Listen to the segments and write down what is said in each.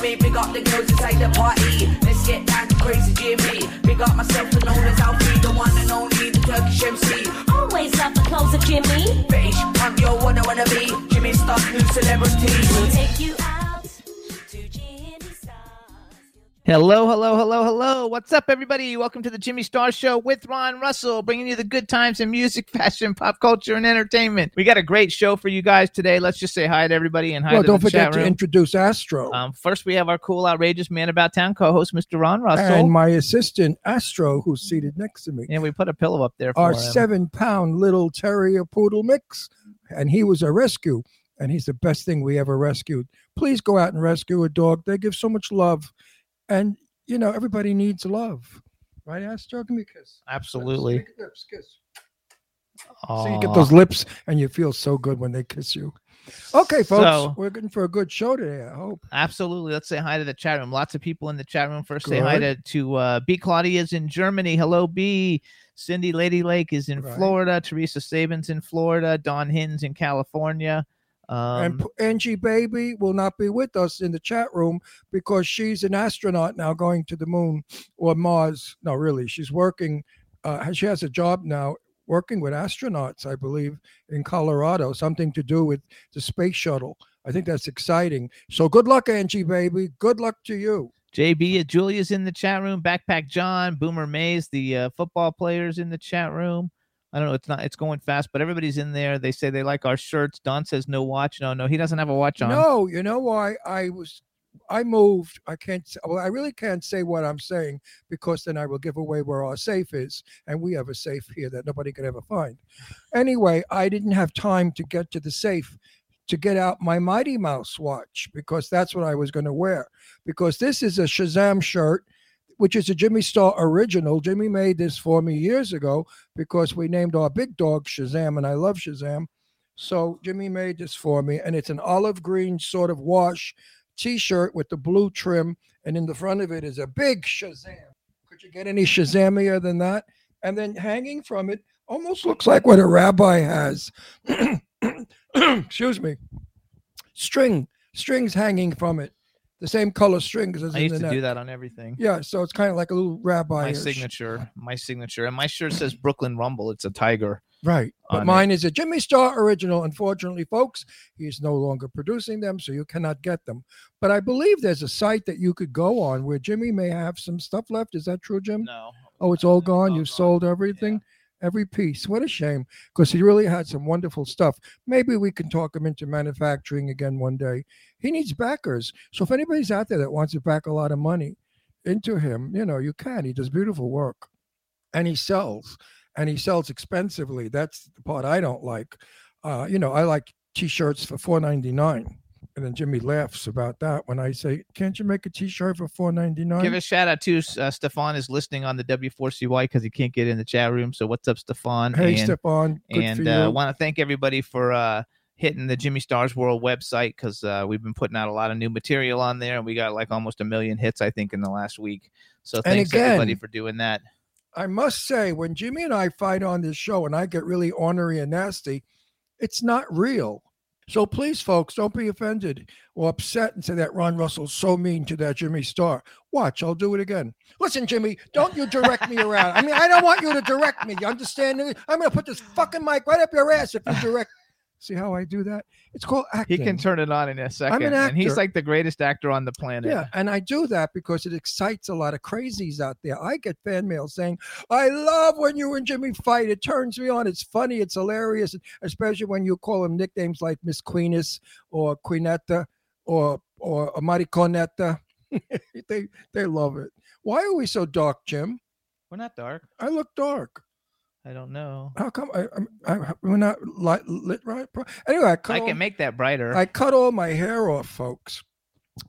Me. Big up the girls inside the party. Let's get down to crazy Jimmy. Big up myself and known as Alfie, the one and only, the Turkish MC. always love the clothes of Jimmy. British punk, yo, wanna wanna be Jimmy Star, new celebrity. We'll take you out Hello, hello, hello, hello. What's up, everybody? Welcome to the Jimmy Star Show with Ron Russell, bringing you the good times in music, fashion, pop culture, and entertainment. We got a great show for you guys today. Let's just say hi to everybody and hi. Well, to don't the forget chat to introduce Astro um, first, we have our cool, outrageous man about town co-host, Mr. Ron Russell. and my assistant Astro, who's seated next to me. and we put a pillow up there for Our seven-pound little terrier poodle mix, and he was a rescue, and he's the best thing we ever rescued. Please go out and rescue a dog. They give so much love, and you know everybody needs love, right, Astro? Give me a kiss. Absolutely. Lips, kiss. So you get those lips, and you feel so good when they kiss you. Okay, folks, So- we're going for a good show today. I hope. Absolutely. Let's say hi to the chat room. Lots of people in the chat room. First, say hi to, Good. to uh, B. Claudia's in Germany. Hello, B. Cindy Lady Lake is in Right. Florida. Teresa Sabin's in Florida. Don Hins in California. Um, and P- Angie Baby will not be with us in the chat room because she's an astronaut now going to the moon or Mars. No, really, she's working. Uh, she has a job now working with astronauts, I believe, in Colorado, something to do with the space shuttle. I think that's exciting. So good luck, Angie Baby. Good luck to you. JB, uh, Julia's in the chat room. Backpack John, Boomer Mays, the uh, football players in the chat room. I don't know. It's not. It's going fast, but everybody's in there. They say they like our shirts. Don says no watch. No, no, he doesn't have a watch on. No, you know why I was. I moved. I can't. Well, I really can't say what I'm saying because then I will give away where our safe is, and we have a safe here that nobody could ever find. Anyway, I didn't have time to get to the safe to get out my Mighty Mouse watch because that's what I was going to wear. Because this is a Shazam shirt, which is a Jimmy Star original. Jimmy made this for me years ago because we named our big dog Shazam, and I love Shazam. So Jimmy made this for me, and it's an olive green sort of wash T-shirt with the blue trim, and in the front of it is a big Shazam. Could you get any Shazamier than that? And then hanging from it almost looks like what a rabbi has. Excuse me. String, strings hanging from it, the same color strings as I in used the to neck. do that on everything. Yeah, so it's kind of like a little rabbi. My signature, my signature, and my shirt says Brooklyn Rumble. It's a tiger. Right. But mine is a Jimmy Star original. Unfortunately, folks, he's no longer producing them, so you cannot get them. But I believe there's a site that you could go on where Jimmy may have some stuff left. Is that true, Jim? No. Oh, it's all gone. all You gone. sold everything, every piece. What a shame, because he really had some wonderful stuff. Maybe we can talk him into manufacturing again one day. He needs backers. So if anybody's out there that wants to back a lot of money into him, you know, you can. He does beautiful work, and he sells, and he sells expensively. That's the part I don't like. Uh, you know, I like T-shirts for four ninety nine. And then Jimmy laughs about that when I say, "Can't you make a T-shirt for four ninety nine? Give a shout out to uh, Stefan is listening on the W4CY because he can't get in the chat room. So what's up, Stefan? Hey, and, Stefan. Good and uh, want to thank everybody for uh, hitting the Jimmy Stars World website because uh, we've been putting out a lot of new material on there, and we got like almost a million hits, I think, in the last week. So thanks everybody for doing that. I must say, when Jimmy and I fight on this show and I get really ornery and nasty, it's not real. So please, folks, don't be offended or upset and say that Ron Russell's so mean to that Jimmy Star. Watch, I'll do it again. Listen, Jimmy, don't you direct me around. I mean, I don't want you to direct me. You understand? I'm going to put this fucking mic right up your ass if you direct. See how I do that? It's called acting. He can turn it on in a second, I'm an actor. and he's like the greatest actor on the planet. Yeah, and I do that because it excites a lot of crazies out there. I get fan mail saying, "I love when you and Jimmy fight. It turns me on. It's funny. It's hilarious, especially when you call him nicknames like Miss Queeness or Queenetta or or a mariconeta. they they love it. Why are we so dark, Jim? We're not dark. I look dark. I don't know. How come I, I'm, I we're not light, lit right? Anyway, I cut I all- can make that brighter. I cut all my hair off, folks.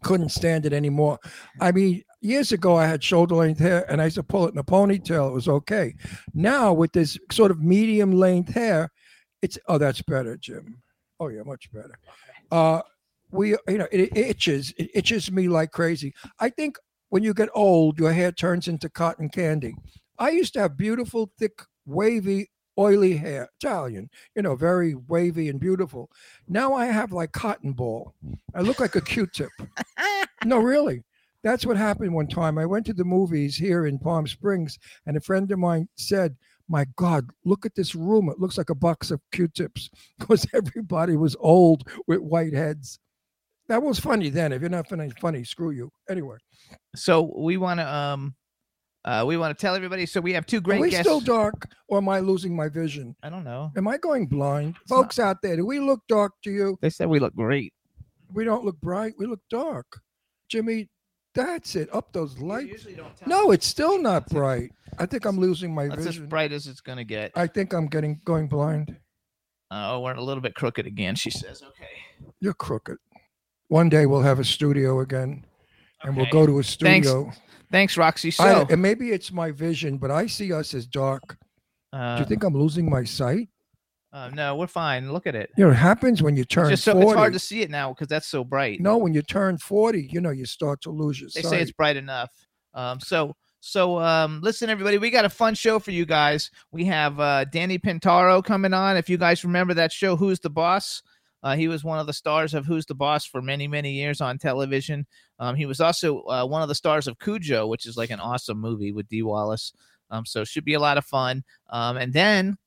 Couldn't stand it anymore. I mean, years ago I had shoulder length hair and I used to pull it in a ponytail. It was okay. Now with this sort of medium length hair, it's oh that's better, Jim. Oh yeah, much better. Uh we you know it, it itches. It itches me like crazy. I think when you get old, your hair turns into cotton candy. I used to have beautiful, thick, wavy, oily hair, Italian, you know, very wavy and beautiful. Now I have like cotton ball. I look like a Q-tip. no, really. That's what happened one time. I went to the movies here in Palm Springs, and a friend of mine said, "My God, look at this room. It looks like a box of Q-tips," because everybody was old with white heads. That was funny then. If you're not funny, funny, screw you. Anyway, so we want to um, uh, we want to tell everybody. So we have two great are great we guests. still dark, or am I losing my vision? I don't know. Am I going blind, not- folks out there? Do we look dark to you? They said we look great. We don't look bright. We look dark. Jimmy, that's it. Up those lights. No, it's still not bright. I think I'm losing my vision. That's as vision. bright as it's gonna get. I think I'm getting going blind. Oh, we're a little bit crooked again. She says, "Okay." You're crooked. One day we'll have a studio again, and we'll Okay. go to a Thanks. studio. Thanks, Roxy. So, I, and maybe it's my vision, but I see us as dark. uh, Do you think I'm losing my sight? uh, no, we're fine. Look at it. You know, it happens when you It's turn just so 40. it's hard to see it now because that's so bright. no, when you turn 40, you know, you start to lose your they sight. say it's bright enough. Um, so so um, listen, everybody, we got a fun show for you guys. We have uh, Danny Pintauro coming on. If you guys remember that show, Who's the Boss? Uh, he was one of the stars of Who's the Boss for many many years on television. Um, he was also uh, one of the stars of Cujo, which is like an awesome movie with Dee Wallace. Um, so should be a lot of fun. Um, and then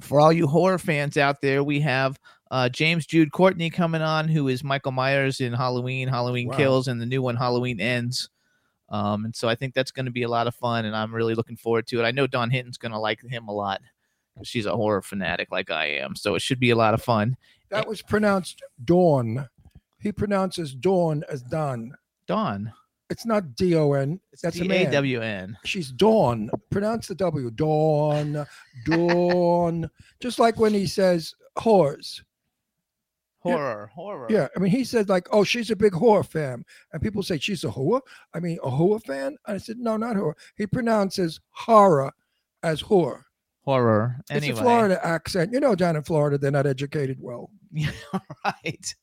for all you horror fans out there, we have uh, James Jude Courtney coming on, who is Michael Myers in Halloween, Halloween Wow. Kills, and the new one, Halloween Ends. Um, and so I think that's going to be a lot of fun, and I'm really looking forward to it. I know Don Hinton's going to like him a lot she's a horror fanatic like I am. So it should be a lot of fun. that was pronounced dawn. He pronounces dawn as Don. Dawn. It's not D O N. It's That's a D man. A W N. She's Dawn. Pronounce the W. Dawn. Dawn. Just like when he says whores. Yeah. Horror. Horror. Yeah. I mean, he said, like, oh, she's a big horror fan. And people say she's a whore. I mean, a whore fan? I said, no, not whore. He pronounces horror as whore. Horror. Anyway. It's a Florida accent. You know, down in Florida, they're not educated well. Yeah, right.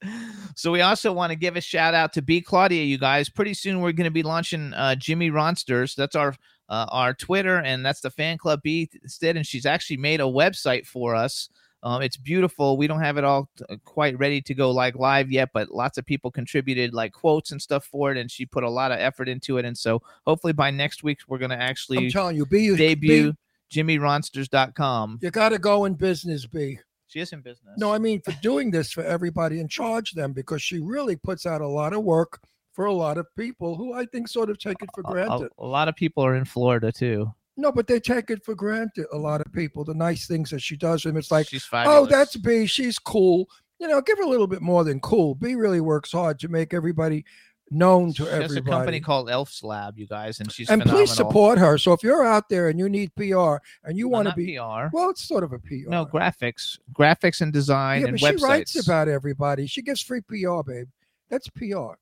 So we also want to give a shout out to B Claudia, you guys. Pretty soon we're going to be launching uh, Jimmy Ronsters. That's our uh, our Twitter, and that's the fan club B instead. And she's actually made a website for us. Um, it's beautiful. We don't have it all uh, quite ready to go like live yet, but lots of people contributed like quotes and stuff for it, and she put a lot of effort into it. And so hopefully by next week we're going to I'm actually telling you, B, debut B, JimmyRonsters.com. you got to go in business, B. She is in business. No, I mean for doing this for everybody and charge them because she really puts out a lot of work for a lot of people who I think sort of take it for A- a- granted. a lot of people are in Florida too. No, but they take it for granted. A lot of people, the nice things that she does, and it's like, she's oh, that's B. She's cool. You know, give her a little bit more than cool. B really works hard to make everybody known to She everybody. a company called Elf's Lab, you guys, and she's and phenomenal. please support her. So if you're out there and you need PR and you No, want to be, PR. well, it's sort of a PR. No graphics, graphics and design yeah, and but websites. she writes about everybody. She gives free PR, babe. That's PR.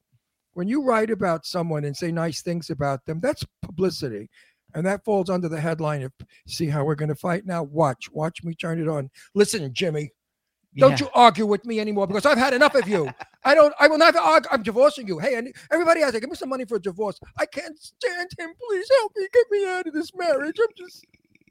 When you write about someone and say nice things about them, that's publicity. And that falls under the headline of see how we're going to fight now. Watch, watch me turn it on. Listen, Jimmy, don't Yeah. you argue with me anymore because I've had enough of you. I don't, I will not argue. I'm divorcing you. Hey, and everybody has there, give me some money for a divorce. I can't stand him. Please help me. Get me out of this marriage. I'm just,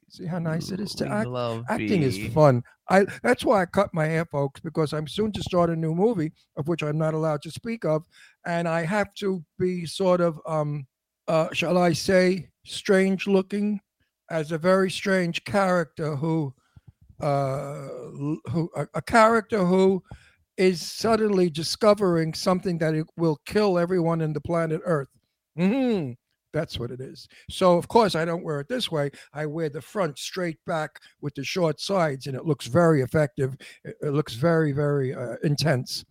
see how nice it is to We act. love Acting is fun. I that's why I cut my hair, folks, because I'm soon to start a new movie of which I'm not allowed to speak of, and I have to be sort of um uh shall I say strange looking as a very strange character who uh who a, a character who is suddenly discovering something that it will kill everyone in the planet Earth. hmm That's what it is. So of course I don't wear it this way. I wear the front straight back with the short sides, and it looks very effective. It, it looks very very uh, intense.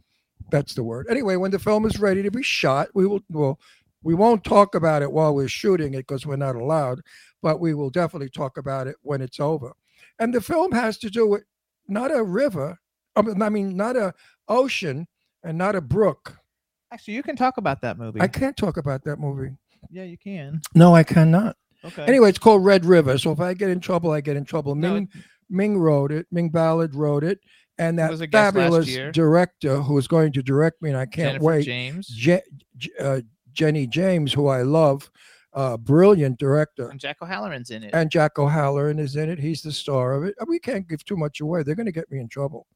That's the word. Anyway, when the film is ready to be shot, we will well, we won't talk about it while we're shooting it because we're not allowed, but we will definitely talk about it when it's over. And the film has to do with not a river, I mean- not a ocean and not a brook. Actually, you can talk about that movie. I can't talk about that movie. yeah, you can. No, I cannot. Okay. Anyway, it's called Red River. So if I get in trouble, I get in trouble. No, Ming Ming wrote it. Ming Ballard wrote it, and that was a fabulous director who is going to direct me, and I can't Jennifer wait. James Je- uh, Jenny James, who I love, uh, brilliant director, and Jack O'Halloran's in it. and Jack O'Halloran is in it. He's the star of it. We can't give too much away. They're going to get me in trouble.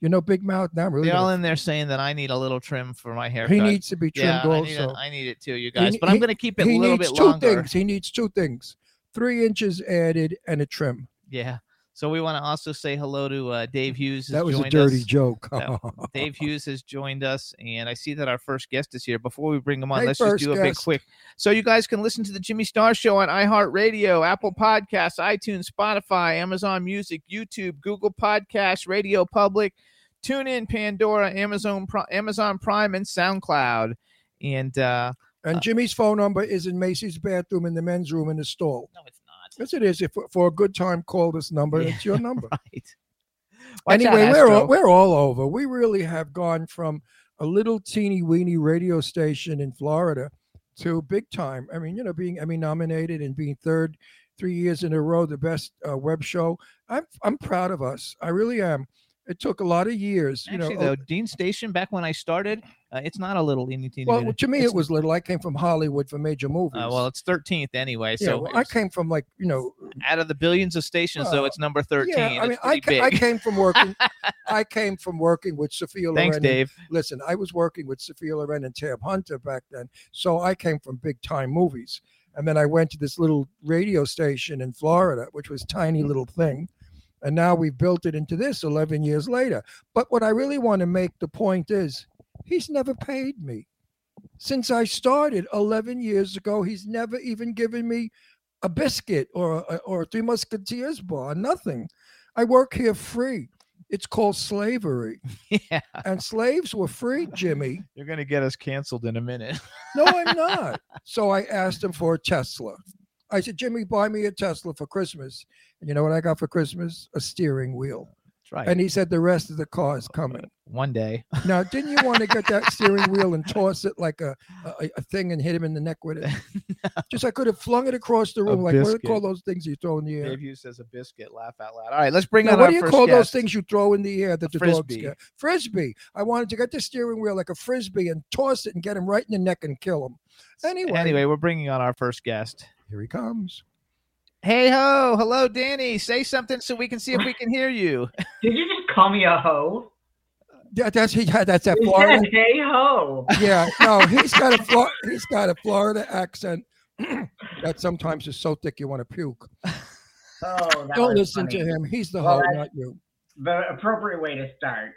You know, Big Mouth. Now really. They're all in there saying that I need a little trim for my hair. he needs to be trimmed yeah, I need, also. it, I need it too, you guys. ne- but I'm going to keep it a he little needs bit two things. He needs two things: three inches added and a trim. Yeah. So we want to also say hello to uh, Dave Hughes. That was a dirty us. joke. Dave Hughes has joined us, and I see that our first guest is here. Before we bring him on, Hey, let's just do a big quick. So you guys can listen to the Jimmy Star Show on iHeartRadio, Apple Podcasts, iTunes, Spotify, Amazon Music, YouTube, Google Podcasts, Radio Public, TuneIn, Pandora, Amazon, Amazon Prime, and SoundCloud. And uh, And Jimmy's phone number is in Macy's bathroom in the men's room in the stall. no, it's. Yes, it is. If for a good time, call this number. Yeah, It's your number. Right. Watch out, anyway, we're all, we're all over. We really have gone from a little teeny weeny radio station in Florida to big time. I mean, you know, being Emmy nominated and being third three years in a row, the best uh, web show. I'm I'm proud of us. I really am. It took a lot of years, you Actually, know. oh though, Dean Station, back when I started, uh, it's not a little teeny teeny. well, to me, It's- it was little. I came from Hollywood for major movies. Uh, well, it's 13th anyway. yeah, So well, I came from like you know out of the billions of stations, though, it's number 13. Yeah, I mean, I, ca- I came from working. I came from working with Sophia Loren. Thanks, and- Dave. Listen, I was working with Sophia Loren and Tab Hunter back then, so I came from big time movies. And then I went to this little radio station in Florida, which was tiny little thing, and now we've built it into this 11 years later. But what I really want to make the point is, he's never paid me since I started 11 years ago. He's never even given me a biscuit or a, or a Three Musketeers bar, nothing. I work here free. It's called slavery, Yeah, and slaves were free, Jimmy. you're going to get us canceled in a minute. No, I'm not. so I asked him for a Tesla. I said, Jimmy, buy me a Tesla for Christmas. And you know what I got for Christmas? A steering wheel. That's right. And he said, the rest of the car is coming. One day. Now, didn't you want to get that steering wheel and toss it like a, a, a thing and hit him in the neck with it? Just I could have flung it across the room. Like, what do they call those things you throw in the air? Dave Hughes says a biscuit. Laugh out loud. All right, let's bring Now, on what our do you first call those things you throw in the air that the dogs get? Frisbee. I wanted to get the steering wheel like a frisbee and toss it and get him right in the neck and kill him. Anyway, Anyway, we're bringing on our first guest. here he comes. Hey ho, hello, Danny. Say something so we can see if we can hear you. Did you just call me a hoe? Yeah, that's he had that's that You Florida. said, hey ho. Yeah, no, he's got a Flo- he's got a Florida accent that sometimes is so thick you want to puke. Oh, that Don't listen funny. to him. He's the Well, hoe, not you. The appropriate way to start.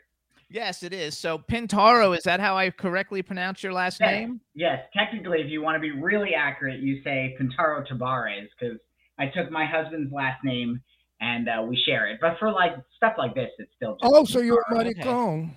Yes, it is. So Pintauro, is that how I correctly pronounce your last Yes. name? Yes, technically, if you want to be really accurate, you say Pintauro Tabares because I took my husband's last name and uh, we share it. But for like stuff like this, it's still just. Oh, so you're Pintauro. a maricon.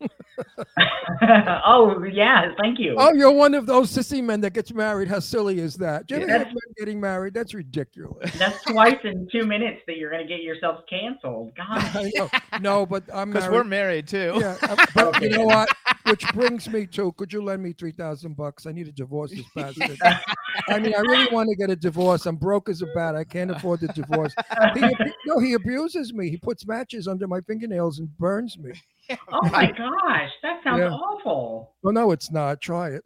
oh yeah, thank you. Oh, you're one of those sissy men that gets married. How silly is that? Do Yeah. have getting married? That's ridiculous. That's twice in two minutes that you're gonna get yourselves canceled. God. No, but I'm Because we're married too. Yeah, uh, but you know what? Which brings me to, could you lend me three thousand bucks? I need a divorce this bastard. I mean, I really want to get a divorce. I'm broke as a bat. I can't afford the divorce. He, no, he abuses me. He puts matches under my fingernails and burns me. Oh my gosh, that sounds Yeah. awful. Well, no, it's not. Try it.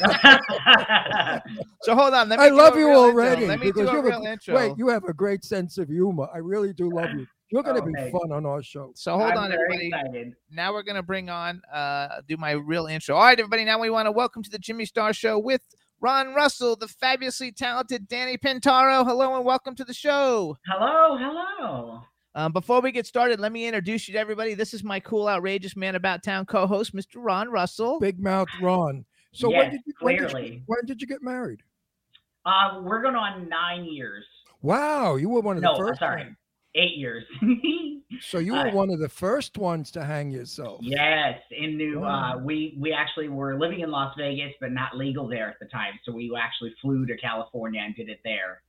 So hold on. Let me I love you real intro. already Let me do a real a, intro. wait. You have a great sense of humor. I really do love you. You're going to be fun on our show. so hold I'm on, everybody. excited. Now we're gonna bring on uh do my real intro. All right, everybody. Now we want to welcome to the Jimmy Star Show with Ron Russell, the fabulously talented Danny Pintauro. Hello and welcome to the show. Hello, hello. Um, before we get started, let me introduce you to everybody. This is my cool, outrageous man about town co-host, Mr. Ron Russell. Big mouth Ron. So when did you when did you, when did you get married? Uh, we're going on nine years. Wow, you were one of No, the first. sorry. ones. eight years. So you were Uh, one of the first ones to hang yourself. yes, in New. Uh, we we actually were living in Las Vegas, but not legal there at the time. So we actually flew to California and did it there.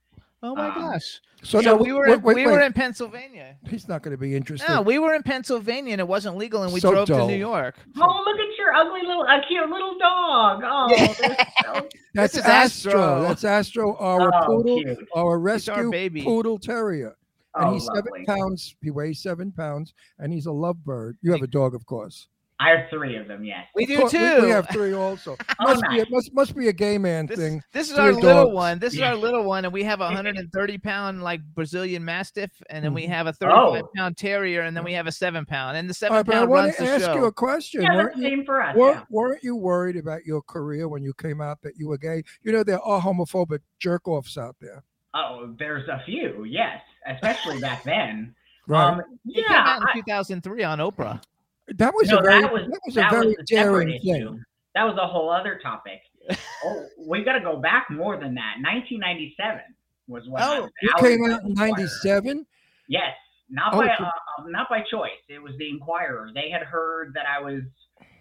Oh my Um, gosh! So, So now, we were wait, in, wait, we wait. were in Pennsylvania. He's not going to be interested. No, we were in Pennsylvania and it wasn't legal, and we So drove dull. to New York. Oh, look at your ugly little, a cute little dog. Oh, Yeah. they're so That's is Astro. Astro. That's Astro, our oh, poodle, cute. our He's our rescue baby. poodle terrier. And Oh, he's lovely. seven pounds. He weighs seven pounds, and he's a lovebird. You have a dog, of course. I have three of them. Yes. We do course, too. We, have three also. Oh, Must be a, must must be a gay man This, thing. this is our little dogs. one. This is our little one, and we have a 130 pound like Brazilian Mastiff, and then we Mm-hmm. have a 35 Oh. pound Terrier, and then we have a seven pound, and the All seven right, but I want to ask you a question. Yeah, weren't you, same for us. weren't, yeah. weren't you worried about your career when you came out that you were gay? You know, there are homophobic jerk offs out there. Oh, there's a few. Yes, especially back then. Right. Um, It yeah. came out in I- 2003 on Oprah. That was no, a very that was that was that a very was a separate daring issue. thing. That was a whole other topic. oh, we got to go back more than that. 1997 was when Oh, was You came out in '97. Yes, not Oh, by uh, not by choice. It was the Inquirer. They had heard that I was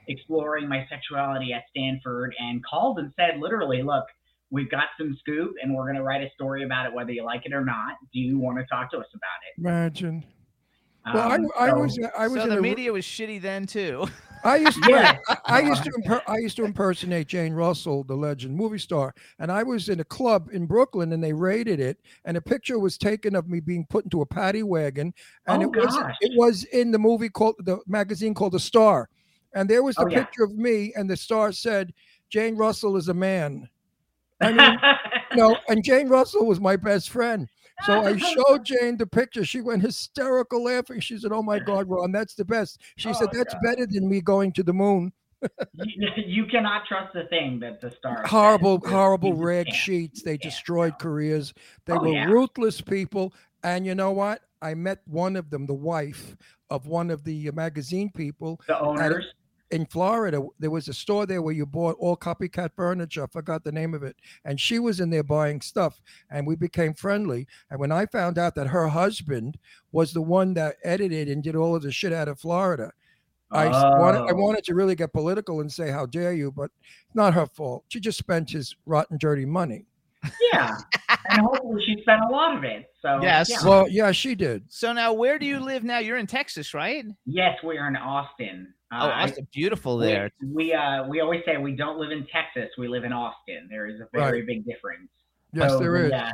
exploring my sexuality at Stanford and called and said, literally, look, we've got some scoop and we're going to write a story about it, whether you like it or not. Do you want to talk to us about it? Imagine. Well, Um, I, I so- was I was so in the a, media was shitty then too. I used to Yeah. I, I used to imper- I used to impersonate Jane Russell, the legend movie star, and I was in a club in Brooklyn, and they raided it, and a picture was taken of me being put into a paddy wagon, and Oh, it was it was in the movie called the magazine called The Star, and there was the Oh, yeah. picture of me, and the Star said Jane Russell is a man. I mean, no, and Jane Russell was my best friend. So I showed Jane the picture. She went hysterical laughing. She said, "Oh my God, Ron, that's the best." She said, Oh, "That's God. better than me going to the moon." you, you cannot trust the thing that the star. says. horrible, You horrible rag can't. sheets. They destroyed no. careers. They Oh, were yeah. ruthless people. And you know what? I met one of them, the wife of one of the uh, magazine people The owners. In Florida. There was a store there where you bought all copycat furniture. I forgot the name of it. And she was in there buying stuff. And we became friendly. And when I found out that her husband was the one that edited and did all of the shit out of Florida, I s- wanted, I Oh. wanted to really get political and say, "How dare you?" But it's not her fault. She just spent his rotten, dirty money. Yeah, and hopefully she spent a lot of it. So Yes. yeah. Well, yeah, she did. So now, where do you live now? You're in Texas, right? yes, we are in Austin. Oh, Uh, I- Austin, beautiful there. We, uh we always say we don't live in Texas. We live in Austin. There is a very big difference. Yes, So there the, is. uh,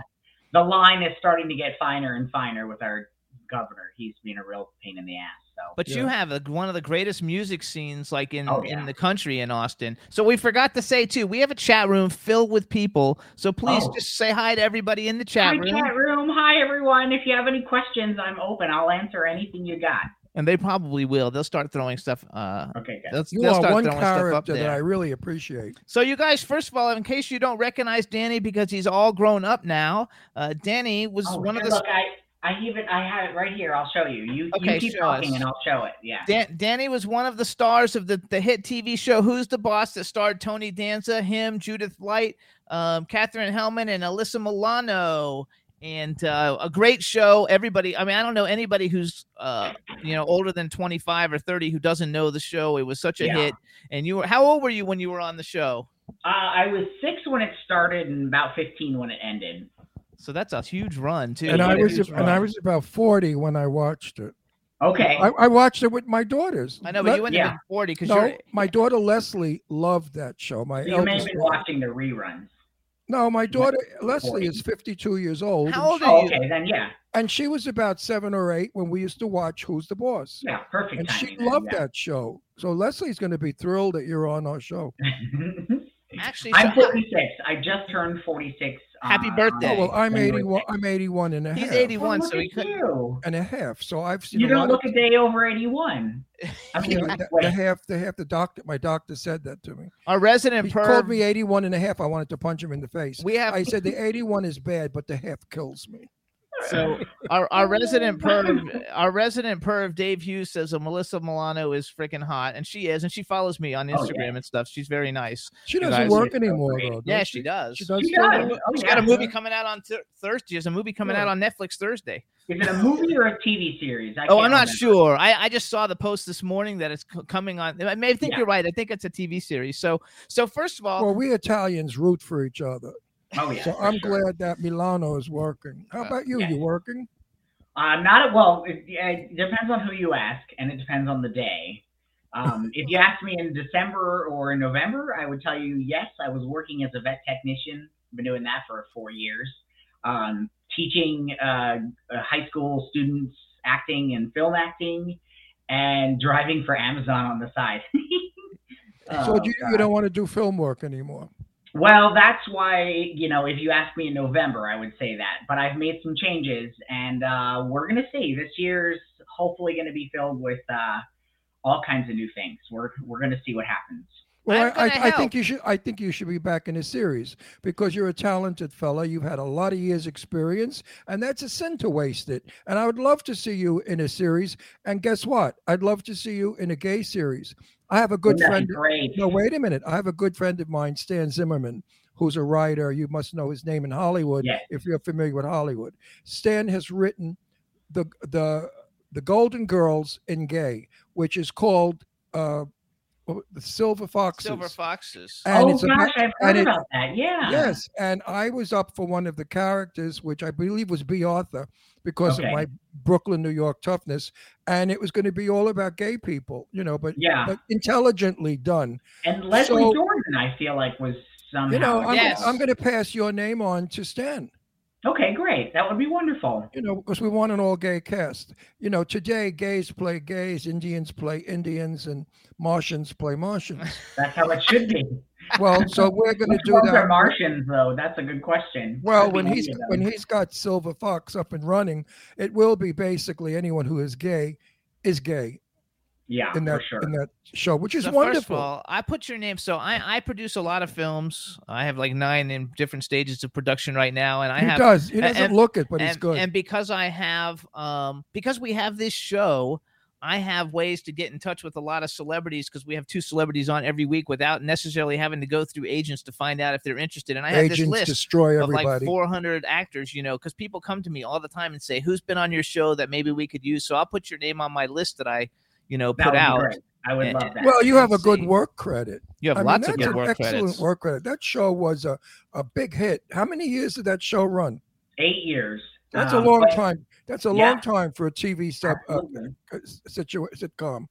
the line is starting to get finer and finer with our governor. He's been a real pain in the ass. So But you have a, one of the greatest music scenes, like in Oh, in the country in Austin. So we forgot to say too, we have a chat room filled with people. So please Oh. just say hi to everybody in the chat Hi, room, chat room. Hi, everyone. If you have any questions, I'm open. I'll answer anything you got. And they probably will. They'll start throwing stuff. Uh, Okay, good. they'll, You they'll are start one throwing stuff up character that. I really appreciate. So you guys, first of all, in case you don't recognize Danny because he's all grown up now, uh, Danny was Oh, one of the look. I I even I have it right here. I'll show you. You Okay, you keep talking us. and I'll show it. Yeah. Dan- Danny was one of the stars of the, the hit TV show Who's the Boss that starred Tony Danza, him, Judith Light, um, Katherine Helmond, and Alyssa Milano. And uh, a great show. Everybody, I mean, I don't know anybody who's uh, you know older than 25 or 30 who doesn't know the show. It was such a Yeah. hit. And you were how old were you when you were on the show? Uh, I was six when it started and about 15 when it ended. So that's a huge run too. and I what a was huge and I was about forty when I watched it. Okay. I, I watched it with my daughters. I know, but Le- you wouldn't yeah. have been 40 because no, my daughter Leslie loved that show. My you may have been daughter- watching the reruns. No, my daughter Leslie 40. is fifty-two years old. How old and, are Oh, you? okay, then yeah. and she was about seven or eight when we used to watch Who's the Boss. Yeah, perfect And she timing. then, loved yeah. that show. So Leslie's going to be thrilled that you're on our show. Actually, I'm so- 46. I just turned 46. Happy uh, birthday. Oh, well, I'm 81. I'm 81 and a half. he's Oh, 81, look so he could. you. and a half. So I've seen You don't lot look of a day over 81. I mean, Yeah, the, wait, the half, the half, the doctor, my doctor said that to me. Our resident He called me 81 and a half. I wanted to punch him in the face. We have I said the 81 is bad, but the half kills me. So our, our resident perv, our resident perv, Dave Hughes says that Melissa Milano is freaking hot, and she is, and she follows me on Oh, Instagram yeah. and stuff. She's very nice. She doesn't guys- work She's anymore, though. Yeah, does she does. She does. She still does. Oh, got a movie coming out on th- Thursday. There's a movie coming out on Netflix Thursday. Is it a movie or a TV series? I Oh, I'm not remember. sure. I, I just saw the post this morning that it's c- coming on. I may think Yeah. you're right. I think it's a TV series. So, so first of all, Well, we Italians root for each other. Oh yeah. so I'm sure. glad that Milano is working. How about you? yeah. You working? Uh, not well. It, it depends on who you ask, and it depends on the day. Um, if you asked me in December or in November, I would tell you yes. I was working as a vet technician. Been doing that for four years, um, teaching uh, uh, high school students acting and film acting, and driving for Amazon on the side. so Oh, you, you don't want to do film work anymore. Well, that's why, you know, if you ask me in November, I would say that. But I've made some changes, and uh, we're going to see. This year's hopefully going to be filled with uh, all kinds of new things. We're, we're going to see what happens. Well, I'm I, I, I think you should. I think you should be back in the series because you're a talented fella. You've had a lot of years' experience, and that's a sin to waste it. And I would love to see you in a series. And guess what? I'd love to see you in a gay series. I have a good Wouldn't friend. great. No, wait a minute. I have a good friend of mine, Stan Zimmerman, who's a writer. You must know his name in Hollywood Yes. if you're familiar with Hollywood. Stan has written the the the Golden Girls in Gay, which is called uh, what- Oh, the Silver Foxes. Silver Foxes. And oh it's gosh, about- I've and heard it- about that. Yeah. Yes, and I was up for one of the characters, which I believe was Bea Arthur, because Okay. of my Brooklyn, New York toughness, and it was going to be all about gay people, you know, but Yeah. but intelligently done. And Leslie So- Jordan, I feel like was somehow. You know, I'm, Yes. I'm going to pass your name on to Stan. Okay, great. That would be wonderful. You know, because we want an all gay cast. You know, today gays play gays, Indians play Indians, and Martians play Martians. That's how it should be. Well, so we're going to do ones are that. Martians, though? That's a good question. Well, when he's when he's got Silver Fox up and running, it will be basically anyone who is gay is gay yeah, in that for sure. in that show, which is so wonderful. First of all, I put your name. So I, I produce a lot of films. I have like nine in different stages of production right now, and I he have does. He doesn't and- look it, but and, he's good. And because I have, um, because we have this show, I have ways to get in touch with a lot of celebrities because we have two celebrities on every week without necessarily having to go through agents to find out if they're interested. And I have this list destroy of like 400 actors, you know, because people come to me all the time and say, "Who's been on your show that maybe we could use?" So I'll put your name on my list that I, you know, put out. great. I would And- love that. well, you have a good work credit. You have I mean, lots of that's good an work excellent credits. work credit. That show was a, a big hit. How many years did that show run? Eight years. That's Um, a long but time. That's a Yeah. long time for a TV sub uh, uh, situa- sitcom.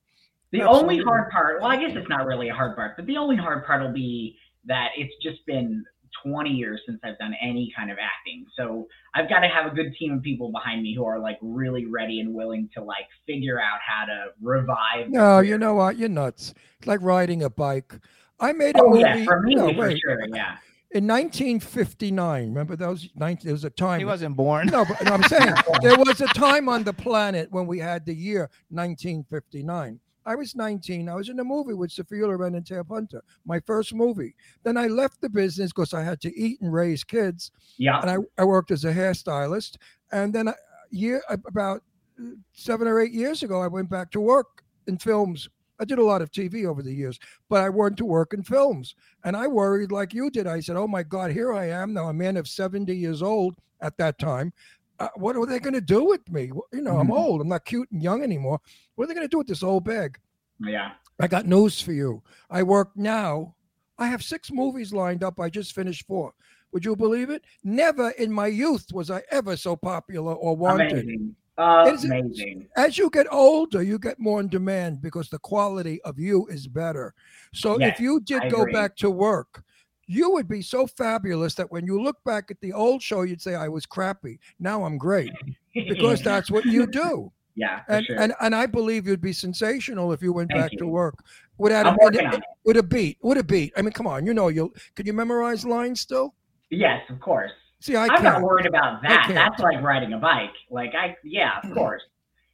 The only hard part, well, I guess it's not really a hard part, but the only hard part will be that it's just been 20 years since I've done any kind of acting. So I've got to have a good team of people behind me who are like really ready and willing to like figure out how to revive. No, you know what? You're nuts. It's like riding a bike. I made a Oh movie. yeah, for me no, for wait. sure. Yeah. In 1959, remember those? 19, there was a time. He wasn't born. No, but I'm saying there was a time on the planet when we had the year 1959. I was 19. I was in a movie with Sophia Loren and Tab Hunter, my first movie. Then I left the business because I had to eat and raise kids, Yeah. and I, I worked as a hairstylist. And then a year about uh, seven or eight years ago, I went back to work in films. I did a lot of TV over the years, but I went to work in films. And I worried like you did. I said, Oh my God, here I am now, a man of 70 years old at that time. Uh, what are they going to do with me? You know, I'm Mhm. old. I'm not cute and young anymore. What are they going to do with this old bag? Yeah. I got news for you. I work now. I have six movies lined up. I just finished four. Would you believe it? Never in my youth was I ever so popular or wanted. Amazing. It- Amazing. As you get older, you get more in demand because the quality of you is better. So Yes, if you did I go agree. back to work, you would be so fabulous that when you look back at the old show, you'd say, I was crappy. Now I'm great because that's what you do. yeah, And, sure. and and I believe you'd be sensational if you went Thank back to you. work without I'm a, with a beat, with a beat. I mean, come on, you know, you can you memorize lines still? Yes, of course. See, I I'm not worried about that. That's like riding a bike. Like I, yeah, of course.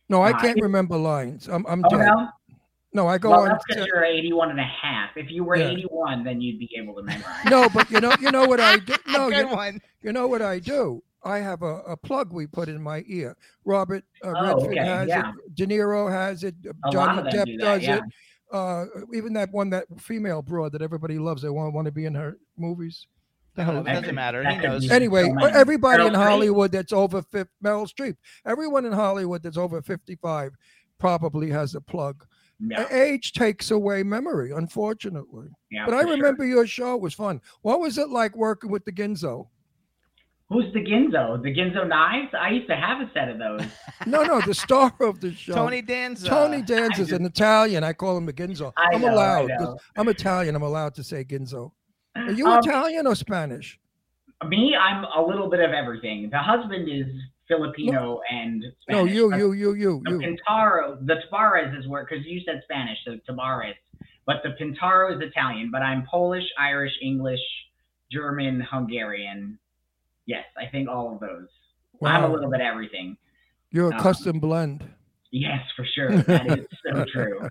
No, I Uh, can't remember lines. I'm I'm Oh dead. no. No, I go well, on. that's because you're 81 and a half. If you were Yeah. 81, then you'd be able to memorize. No, but you know, you know what I do. No, Good you, one. you know what I do. I have a, a plug we put in my ear. Robert uh, Oh, Redford okay, has yeah. it. De Niro has it. uh, A lot Johnny Depp do that, does yeah. it. Uh, even that one, that female broad that everybody loves. They want want to be in her movies. The hell- Oh, it doesn't could- matter. that He knows. Anyway, so many. everybody in Meryl Streep? Hollywood that's over 50, Meryl Streep, everyone in Hollywood that's over 55 probably has a plug. Yeah, Age takes away memory, unfortunately. yeah, But I for sure. remember your show was fun. What was it like working with the Ginzo? Who's the Ginzo? The Ginzo knives? I used to have a set of those. No, no, the star of the show. Tony Danza. Tony Danza is an Italian. I call him a Ginzo. I I'm know, I know. I'm Italian. I'm allowed to say Ginzo. Are you Um, Italian or Spanish? Me, I'm a little bit of everything. The husband is Filipino and No, you, you, you, you, The you. Pintauro, the Tabares is where, because you said Spanish, so Tabares. But the Pintauro is Italian, but I'm Polish, Irish, English, German, Hungarian. Yes, I think all of those. I'm a little bit everything. You're a um, custom blend. Yes, for sure. That is so true.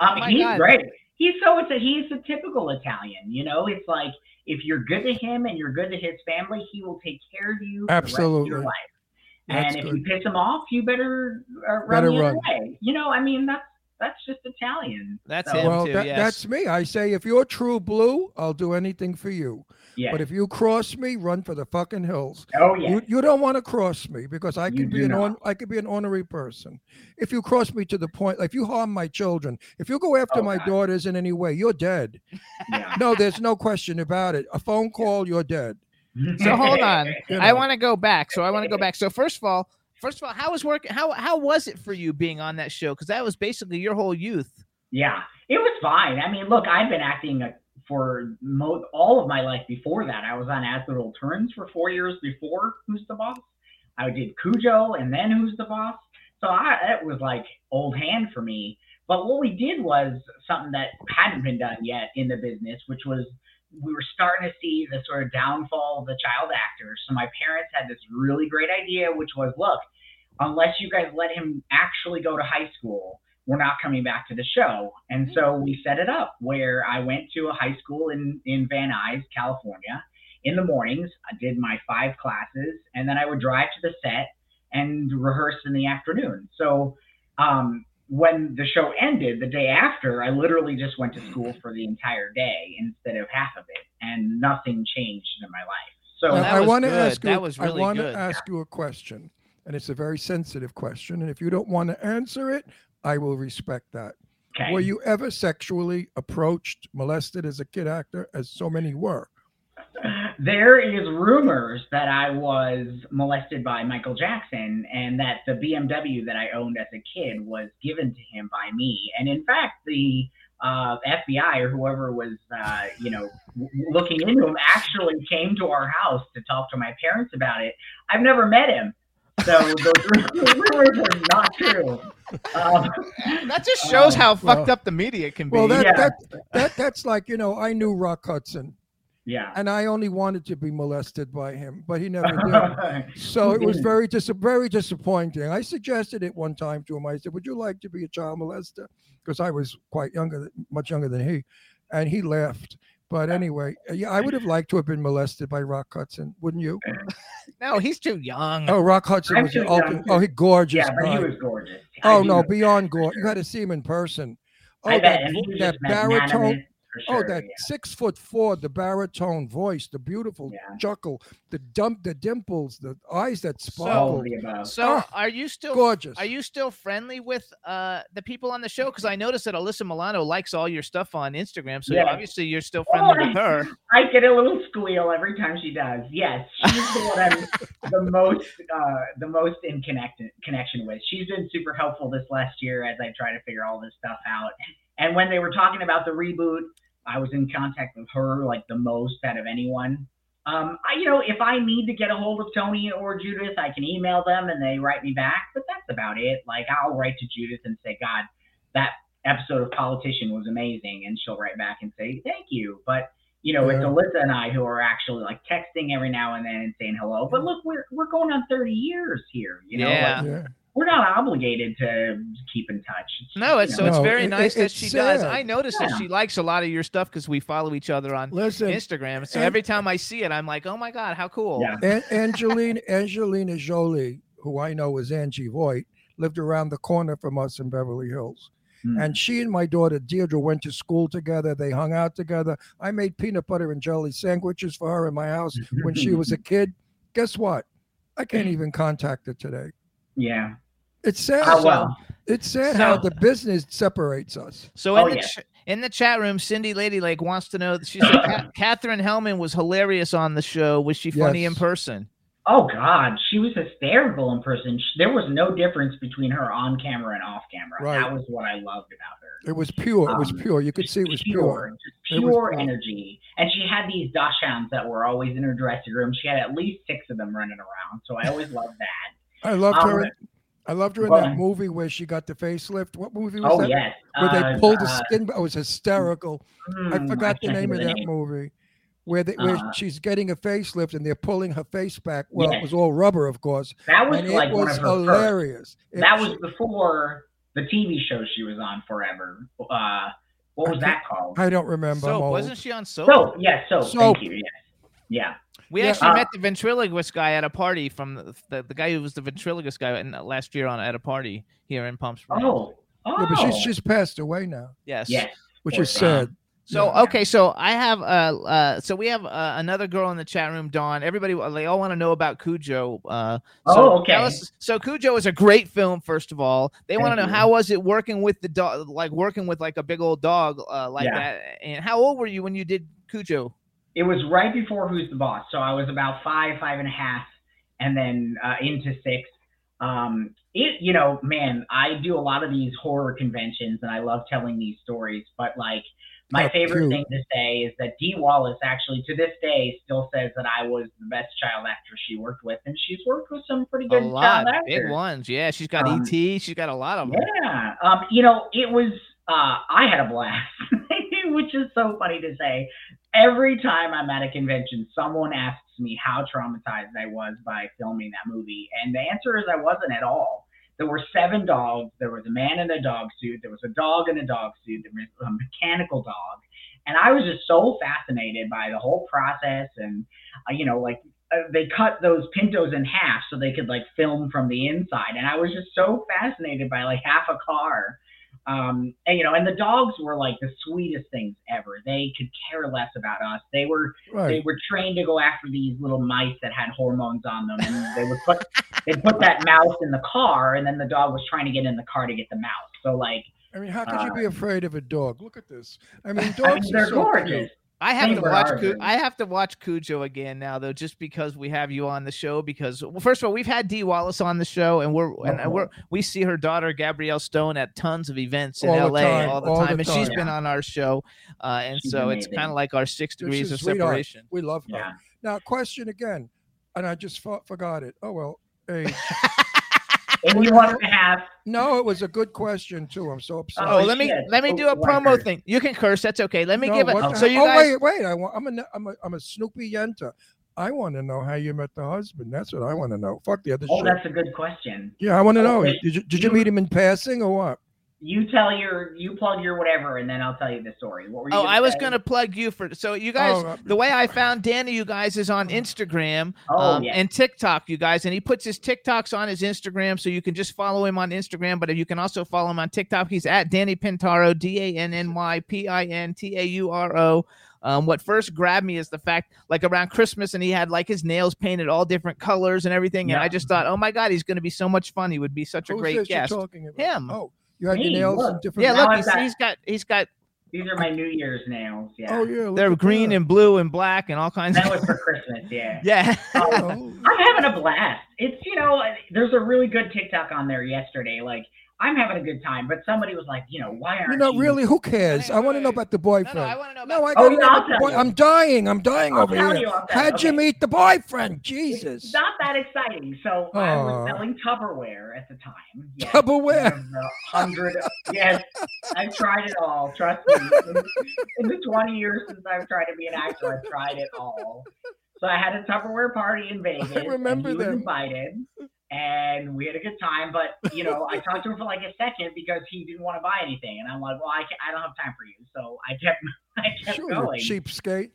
Um, my he's God. great. He's so it's a, he's a typical Italian. You know, it's like if you're good to him and you're good to his family, he will take care of you for the rest of Absolutely. your life. That's and if good. you piss him off, you better uh, run Better the other run. way. You know, I mean that's that's just Italian. That's So, him. Well, too, that, yes. that's me. I say, if you're true blue, I'll do anything for you. Yeah. But if you cross me, run for the fucking hills. oh yeah. You, you don't want to cross me because I You could be an on, I could be an ornery person. If you cross me to the point, if you harm my children, if you go after Oh, my God. daughters in any way, you're dead. yeah. No, there's no question about it. A phone call, you're dead. So hold on. I want to go back. So I want to go back. So first of all, first of all, how was work? How how was it for you being on that show? Because that was basically your whole youth. Yeah, it was fine. I mean, look, I've been acting uh, for mo- all of my life before that. I was on As the Little Turns for four years before Who's the Boss. I did Cujo and then Who's the Boss. So I, it was like old hand for me. But what we did was something that hadn't been done yet in the business, which was we were starting to see the sort of downfall of the child actors. So my parents had this really great idea, which was, look, unless you guys let him actually go to high school, we're not coming back to the show. And so we set it up where I went to a high school in, in Van Nuys, California. In the mornings, I did my five classes, and then I would drive to the set and rehearse in the afternoon. So um, when the show ended, the day after, I literally just went to school for the entire day instead of half of it, and nothing changed in my life. So Well, that I want to ask you. That was really I want to ask you a question, and it's a very sensitive question. And if you don't want to answer it, I will respect that. okay. Were you ever sexually approached, molested as a kid actor, as so many were? There is rumors that I was molested by Michael Jackson and that the BMW that I owned as a kid was given to him by me. And in fact, the uh, FBI or whoever was, uh, you know, w- looking into him actually came to our house to talk to my parents about it. I've never met him. So those rumors are not true. Um, That just shows Um, how fucked up the media can be. Well, that, Yeah. that that that's like you know, I knew Rock Hudson, yeah. and I only wanted to be molested by him, but he never did. So it was very dis- very disappointing. I suggested it one time to him. I said, "Would you like to be a child molester?" Because I was quite younger, much younger than he, and he laughed. But anyway, yeah, I would have liked to have been molested by Rock Hudson, wouldn't you? no, he's too young. Oh, Rock Hudson I'm was too the young, ultimate. too. Oh, he gorgeous. yeah, but he was gorgeous. I Oh do no, beyond gorgeous. You got to see him in person. Oh, I bet, that and vo- he was that just baritone. Magnanimous for Oh, that yeah. six foot four, the baritone voice, the beautiful Yeah. chuckle, the dump, the dimples, the eyes that sparkle. of the above. So Ah, are you still gorgeous. are you still friendly with uh the people on the show? Because I noticed that Alyssa Milano likes all your stuff on Instagram. So Yeah. obviously you're still friendly with her. I get a little squeal every time she does. Yes, she's the one I'm the most uh, the most in connect connection with. She's been super helpful this last year as I try to figure all this stuff out. And when they were talking about the reboot, I was in contact with her like the most out of anyone. Um, I, you know, if I need to get a hold of Tony or Judith, I can email them and they write me back. But that's about it. Like I'll write to Judith and say, God, that episode of Politician was amazing, and she'll write back and say, Thank you. But you know, it's Yeah. Alyssa and I who are actually like texting every now and then and saying hello. But look, we're we're going on 30 years here. You know, Yeah. like, yeah. We're not obligated to keep in touch. It's No, it's you so it's very it- nice it- that it's she does. sad. I noticed that she likes a lot of your stuff because we follow each other on Listen, Instagram. So and- every time I see it, I'm like, oh my god, how cool! Yeah. An- Angelina Angelina Jolie, who I know is Angie Voigt, lived around the corner from us in Beverly Hills. Hmm. And she and my daughter Deirdre went to school together. They hung out together. I made peanut butter and jelly sandwiches for her in my house when she was a kid. Guess what? I can't even contact her today. Yeah. It's sad. Oh well. It's sad how the business separates us. So Oh, in the yeah. ch- in the chat room, Cindy Lady Lake wants to know. She said Katherine Helmond was hilarious on the show. Was she funny in person? Oh God, she was hysterical in person. Sh- There was no difference between her on camera and off camera. Right. That was what I loved about her. It was pure. It was Um, pure. You could see it was pure. just It was pure pure. energy. And she had these dachshunds that were always in her dressing room. She had at least six of them running around. So I always loved that. I loved her. Um, in- I loved her in well, that movie where she got the facelift. What movie was Oh that? yes, Where Uh, they pulled the uh, skin. It was hysterical. I hmm, forgot the name of that name. movie. Where they, where Uh, she's getting a facelift and they're pulling her face back. Well, it was all rubber, of course, That was and like it one was of her first. hilarious. It- That was before the TV show she was on forever. Uh, what I was that called? I don't remember. So wasn't she on Soap? Soap. Yes, soap. Soap. Thank you. Yes. Yeah. We Yeah. actually Uh, met the ventriloquist guy at a party from the, the, the guy who was the ventriloquist guy in, last year on at a party here in Palm Springs. Oh. Oh. Yeah, but she's she's passed away now, yes. yes. which is thing. sad. So okay, so I have uh, uh so we have uh, another girl in the chat room, Dawn. Everybody they all want to know about Cujo. Uh, so Oh, okay. us- so Cujo is a great film. First of all, they want to know you. how was it working with the dog, like working with like a big old dog uh, like Yeah. that. And how old were you when you did Cujo? It was right before Who's the Boss, so I was about five, five and a half, and then uh, into six. Um, it, you know, man, I do a lot of these horror conventions, and I love telling these stories. But like, my favorite cute. thing to say is that Dee Wallace actually, to this day, still says that I was the best child actor she worked with, and she's worked with some pretty good A lot, child big ones. Yeah, she's got Um, ET. She's got a lot of them. Yeah. Um, you know, it was uh I had a blast, which is so funny to say. Every time I'm at a convention, someone asks me how traumatized I was by filming that movie. And the answer is I wasn't at all. There were seven dogs. There was a man in a dog suit. There was a dog in a dog suit. There was a mechanical dog. And I was just so fascinated by the whole process. And, uh, you know, like uh, they cut those pintos in half so they could like film from the inside. And I was just so fascinated by like half a car. Um, and you know, and the dogs were like the sweetest things ever. They could care less about us. They were they were trained to go after these little mice that had hormones on them, and they would put they put that mouse in the car, and then the dog was trying to get in the car to get the mouse. So like, I mean, how could you be uh, afraid of a dog? Look at this. I mean, I dogs mean, are they're so gorgeous. cute. I have They to watch. ours. Cu- I have to watch Cujo again now, though, just because we have you on the show. Because well, first of all, we've had Dee Wallace on the show, and we're and Uh-huh. we're we see her daughter Gabrielle Stone at tons of events in All L.A. time, all the all the time, and she's time. been on our show, uh, and She's so it's kind of like our six degrees of sweetheart. separation. We love her. yeah. Now, question again, and I just fo- forgot it. Oh well. Hey, And you wanted to have no, it was a good question too. I'm so upset. Oh, Oh, let me shit. let me Oh, do a oh, you wanna promo curse. thing. You can curse. That's okay. Let me No, give it. what So you oh guys. wait, wait. I want. I'm a. I'm a. I'm a Snoopy Yenta. I want to know how you met the husband. That's what I want to know. Fuck the other oh, shit. that's a good question. Yeah, I want to oh, know. Okay. Did you, did you You- meet him in passing or what? You tell your you plug your whatever, and then I'll tell you the story. What were you? Oh, I was say? gonna plug you for. So you guys, Oh, uh, the way I found Danny, you guys, is on Instagram Oh, um, yeah. and TikTok, you guys, and he puts his TikToks on his Instagram, so you can just follow him on Instagram. But you can also follow him on TikTok, he's at Danny Pintauro, D A N N Y P I N T A U R O. Um, what first grabbed me is the fact, like around Christmas, and he had like his nails painted all different colors and everything, and Yeah. I just thought, oh my god, he's going to be so much fun. He would be such a great this you're guest. talking about? Him. Oh, you had Me, your nails look. different. Yeah, look, he's, got- he's got he's got These are my New Year's nails. Yeah. Oh yeah, they're green that. and blue and black and all kinds That of was for Christmas. Yeah. yeah. Oh, oh, I'm having a blast. It's you know, there's a really good TikTok on there yesterday. Like I'm having a good time, but somebody was like, you know, why aren't you know, you? really, who cares? Hey, I want to know about the boyfriend. no, I want to know. No, I Oh, gotta yeah, know I'll about the tell boy. you. I'm dying. I'm dying I'll over tell here. you, I'll. How'd you Okay. meet the boyfriend? Jesus. It's not that exciting. So I was selling Tupperware at the time. Yes, Tupperware. one Hundred. yes, I've tried it all. Trust me. In, in the 20 years since I've tried to be an actor, I've tried it all. So I had a Tupperware party in Vegas. I remember and he was them. invited, and we had a good time. But you know, I talked to him for like a second because he didn't want to buy anything, and I'm like, well, I, can, I don't have time for you. So I kept I kept Sure, going. cheapskate.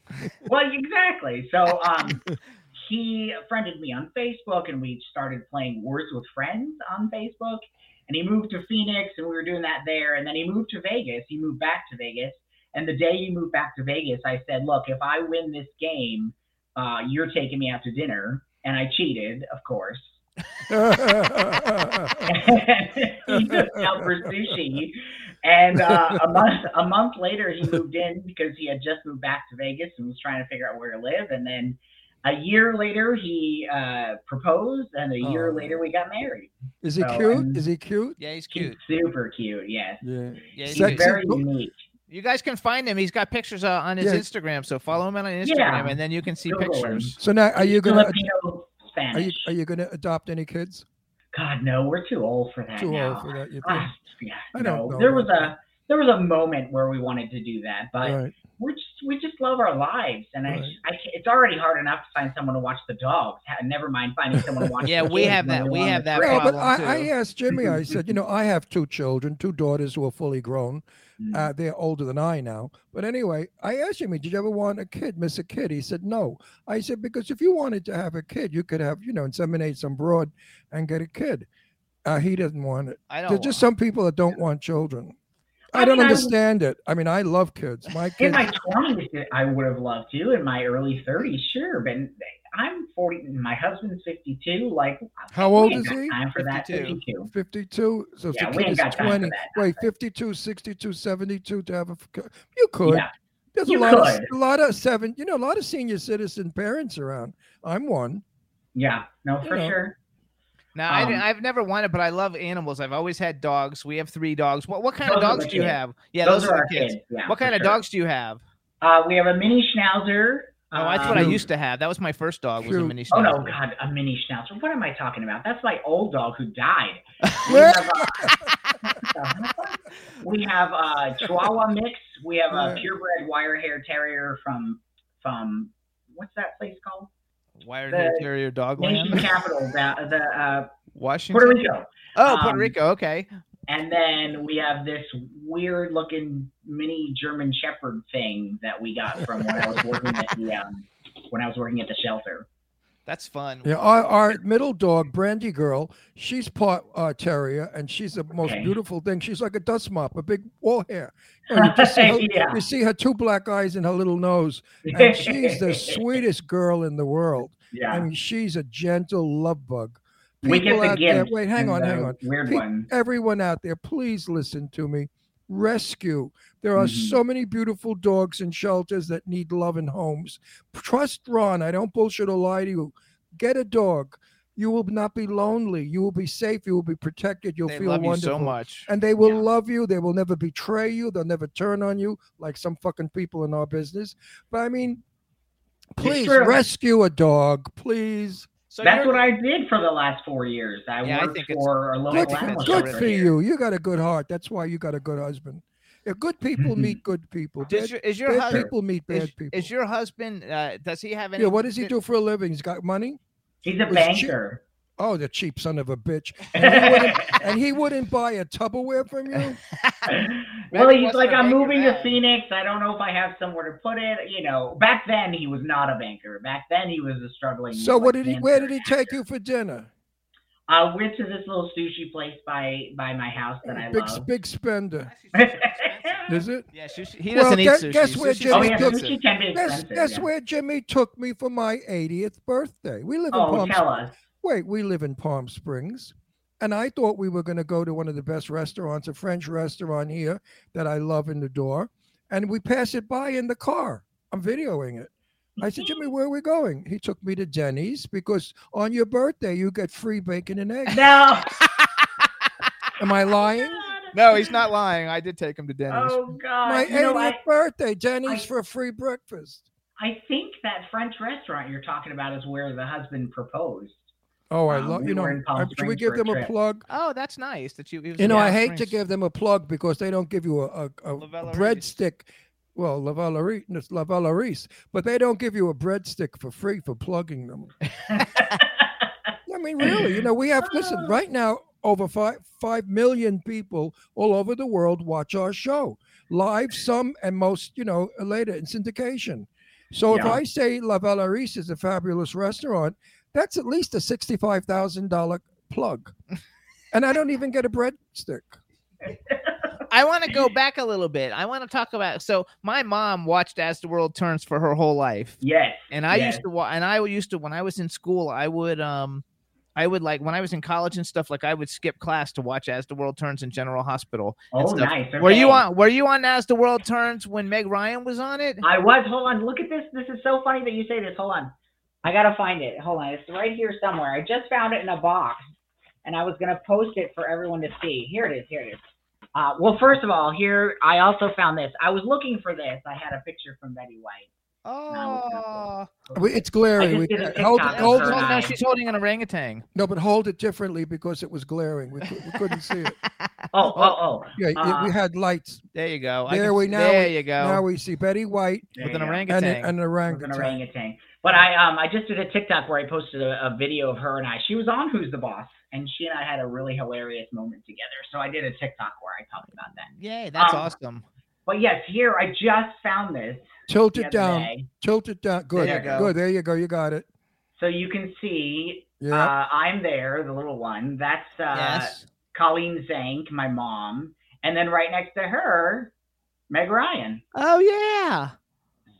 Well, exactly. So um, he friended me on Facebook, and we started playing Words with Friends on Facebook. And he moved to Phoenix, and we were doing that there. And then he moved to Vegas. He moved back to Vegas. And the day he moved back to Vegas, I said, "Look, if I win this game, uh, you're taking me out to dinner." And I cheated, of course. He took me out for sushi. And uh, a month a month later, he moved in because he had just moved back to Vegas and was trying to figure out where to live. And then a year later, he uh, proposed, and a year Oh. later, we got married. Is he So, cute? and- Is he cute? Yeah, he's He's cute. super cute. Yes, Yeah. Yeah, he's he's Sexy. very unique. You guys can find him. He's got pictures uh, on his Yeah. Instagram, so follow him on Instagram, Yeah. and then you can see Google him. pictures. So now, are you gonna Filipino are you are you gonna adopt any kids? God, no, we're too old for that Too now. old for that, you think? Ah, yeah, I don't no. know There was a there was a moment where we wanted to do that, but Right. we just we just love our lives, and Right. I, I it's already hard enough to find someone to watch the dogs. Never mind finding someone to watch. Yeah, the we kids have that. we're We on have that trip. No, but I, I asked Jimmy. I said, you know, I have two children, two daughters who are fully grown. Mm. Uh, they're older than I now. But anyway, I asked him, did you ever want a kid, miss a kid? He said, no. I said, because if you wanted to have a kid, you could have, you know, inseminate some broad and get a kid. Uh, he doesn't want it. I don't. There's just some people that don't want children. I, I don't mean, I would- understand it. I mean, I love kids. My In my twenties, I would have loved to. In my early thirties, sure, but I'm forty. My husband's fifty-two. Like, How old is he? Time for that? 52. Fifty-two. 52. So if Yeah, the we kid ain't is got time for 20. that. Wait, 52, 62, 72 to have a, You could. Yeah. There's You a lot could. of a lot of seven, you know, a lot of senior citizen parents around. I'm one. Yeah. No, You for know. sure. Now, I, Um, I've never wanted, but I love animals. I've always had dogs. We have three dogs. What what kind of dogs the do you kids. have? Yeah, Those, those, are are our kids. kids. Yeah. what for kind of dogs do you have? Uh, we have a mini schnauzer. Oh, that's what I um, used to have. That was my first dog. Was a mini Oh no. God, a mini schnauzer. What am I talking about? That's my old dog who died. We have, uh, we have a Chihuahua mix. We have a purebred wire hair terrier from from what's that place called? Wire hair terrier dog Nation land. capital, the, the uh, Washington. Puerto Rico. Oh, Puerto Um, Rico. Okay. And then we have this weird looking mini German Shepherd thing that we got from when I was working at the um, when I was working at the shelter. That's fun. Yeah, our, our middle dog, Brandy Girl, she's part uh, terrier, and she's the most Okay. beautiful thing. She's like a dust mop, a big wall hair. You, you just see her, Yeah. you see her two black eyes and her little nose, and she's the sweetest girl in the world. yeah. I mean, she's a gentle love bug. We get the out there, gift. wait, hang on, the hang on. Weird Pe- one. Everyone out there, please listen to me. Rescue. There are Mhm. so many beautiful dogs in shelters that need love and homes. Trust Ron. I don't bullshit or lie to you. Get a dog. You will not be lonely. You will be safe. You will be protected. You'll they feel love wonderful. you so much. And they will Yeah. love you. They will never betray you. They'll never turn on you like some fucking people in our business. But I mean, please true. rescue a dog, please. So That's what I did for the last four years. I Yeah, I worked think it's- for a local Good, think animal that's good for here. you. You got a good heart. That's why you got a good husband. If good people meet good people, Does bad, your, is your bad husband? people meet bad Is, people. is your husband? Uh, does he have any? yeah, what does he do for a living? He's got money. He's a Was she- banker. Oh, the cheap son of a bitch. And he wouldn't, and he wouldn't buy a Tupperware from you. well, he's like, I'm moving to. Phoenix. I don't know if I have somewhere to put it. You know, back then he was not a banker. Back then he was a struggling. So what did he? Where did he take you for dinner? I went to this little sushi place by by my house that I Big love. big spender. Is it? Yeah, sushi. He doesn't guess- eat sushi. guess where Sushi's oh, Jimmy oh took- expensive. sushi can be Guess, guess yeah. where Jimmy took me for my 80th birthday. We live in Oh, Palm. tell us. Wait, we live in Palm Springs, and I thought we were going to go to one of the best restaurants, a French restaurant here that I love in the door, and we pass it by in the car. I'm videoing it. I said, Jimmy, where are we going? He took me to Denny's because on your birthday you get free bacon and eggs. No. Am I oh lying? No, he's not lying. I did take him to Denny's. Oh God. My you know, I, birthday, Denny's I- for a free breakfast. I think that French restaurant you're talking about is where the husband proposed. Oh, I Um, love we you know. were in Palm uh, Should we give for a them a plug? Oh, that's nice that you. was You know, in I Palm hate to give them a plug because they don't give you a, a, a, La a Vallauris. breadstick. Well, La Vallauris, it's La Vallauris, but they don't give you a breadstick for free for plugging them. I mean, really, you know, we have listen right now. Over five five million people all over the world watch our show live, some and most, you know, later in syndication. So if I say La Vallauris is a fabulous restaurant, that's at least a sixty-five thousand dollar plug. and I don't even get a breadstick. I want to go back a little bit. I want to talk about. So my mom watched As the World Turns for her whole life, Yes. and I yes. used to. wa- And I used to when I was in school. I would um, I would like when I was in college and stuff. Like I would skip class to watch As the World Turns in General Hospital. and Oh, stuff. nice. Were you on? Were you on As the World Turns when Meg Ryan was on it? I was. Hold on. Look at this. This is so funny that you say this. Hold on. I gotta find it. Hold on. It's right here somewhere. I just found it in a box, and I was gonna post it for everyone to see. Here it is. Here it is. Uh, well, first of all, here I also found this. I was looking for this. I had a picture from Betty White. Oh, We- It's glaring. just We, did a hold, it, hold her it. no, she's holding an orangutan. No, but hold it differently because it was glaring. We, we couldn't see it. Oh, oh, oh. Yeah, y- Uh, we had lights. There you go. There can we see- now. There we, you go. Now we see Betty White There with an orangutan. and, and an With an orangutan. Orangutan. But I um I just did a TikTok where I posted a, a video of her and I. She was on Who's the Boss, and she and I had a really hilarious moment together. So I did a TikTok where I talked about that. Yay, that's Um, awesome. But yes, here I just found this Tilt the it other down. day. Tilt it down. Good. There you go. Good. There you go. You got it. So you can see Yeah. uh, I'm there, the little one. That's uh, yes. Colleen Zank, my mom, and then right next to her, Meg Ryan. Oh yeah.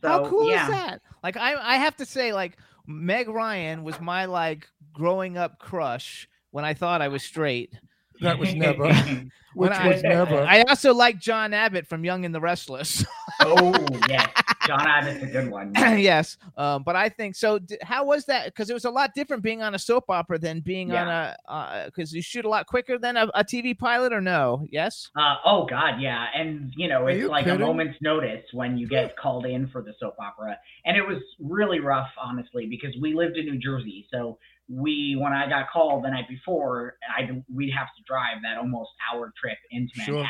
So How cool yeah. is that? Like I I have to say like Meg Ryan was my like growing up crush when I thought I was straight. that was never. When Which I- was never. I also like John Abbott from Young and the Restless. oh yes, John Abbott's a good one. yes. Um, but I think so. D- how was that? Because it was a lot different being on a soap opera than being on a because you shoot a lot quicker than a, a TV pilot, or no? Yes. Uh, oh God, yeah, and you know it's you like a moment's notice when you get called in for the soap opera, and it was really rough, honestly, because we lived in New Jersey, so we when I got called the night before, I we'd have to drive that almost hour trip into Sure.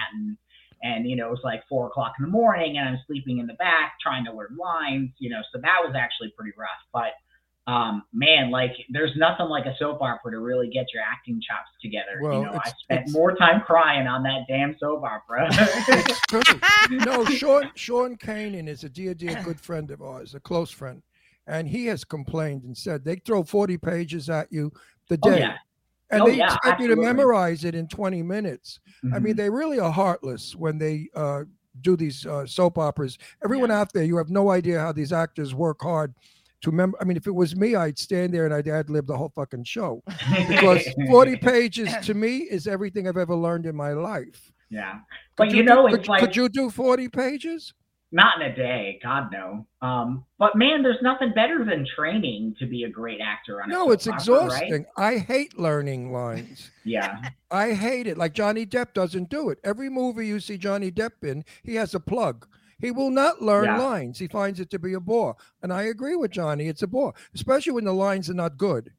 And you know it was like four o'clock in the morning, and I'm sleeping in the back trying to learn lines, you know, so that was actually pretty rough, but. Um, man, like there's nothing like a soap opera to really get your acting chops together. Well, you know, I spent more time crying on that damn soap opera. It's true. No, Sean Sean Kanan is a dear, dear good friend of ours, a close friend, and he has complained and said they throw forty pages at you the oh day, yeah. And Oh, they yeah, expect you to memorize it in twenty minutes. I mean, Mhm. they really are heartless when they uh, do these uh, soap operas. Everyone out there, you have no idea how these actors work hard to remember. I mean, if it was me, I'd stand there and I'd ad lib the whole fucking show because 40 pages to me is everything I've ever learned in my life. yeah. Could But you know, do, it's could, like could you do 40 pages? Not in a day, God no. Um, but man, there's nothing better than training to be a great actor on a No, it's exhausting. Right? I hate learning lines. Yeah. I hate it. Like Johnny Depp doesn't do it. Every movie you see Johnny Depp in, he has a plug. He will not learn Yeah. lines. He finds it to be a bore. And I agree with Johnny. It's a bore, especially when the lines are not good.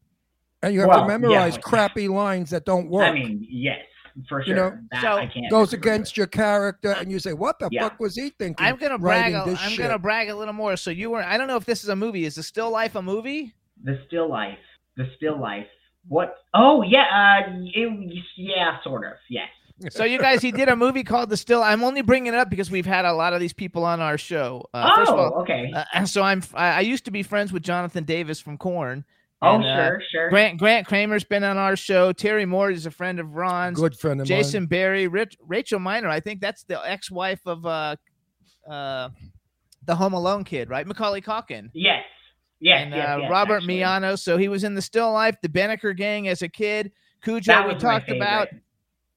And you have Well, to memorize but- crappy lines that don't work. I mean, yes, for sure. You know, that so- I can't goes disagree against your character, and you say, "What the Yeah. fuck was he thinking?" I'm gonna brag. writing A, this I'm shit? gonna brag a little more. So you were. I don't know if this is a movie. Is the Still Life a movie? the still life. The still life. What? Oh yeah. Uh, it, yeah, sort of. Yes. So you guys, he did a movie called The Still. I'm only bringing it up because we've had a lot of these people on our show. Uh, oh, first of all, okay. uh, and so I'm. I, I used to be friends with Jonathan Davis from Korn. Oh, and, uh, sure, sure. Grant Grant Cramer's been on our show. Terry Moore is a friend of Ron's. Good friend of Jason mine. Barry, Rich, Rachel Miner. I think that's the ex-wife of uh, uh, the Home Alone kid, right? Macaulay Culkin. Yes. Yes. and yes, uh, yes, Robert actually. Miano. So he was in the Still Life, the Beniker Gang as a kid. Cujo, That we was my talked about.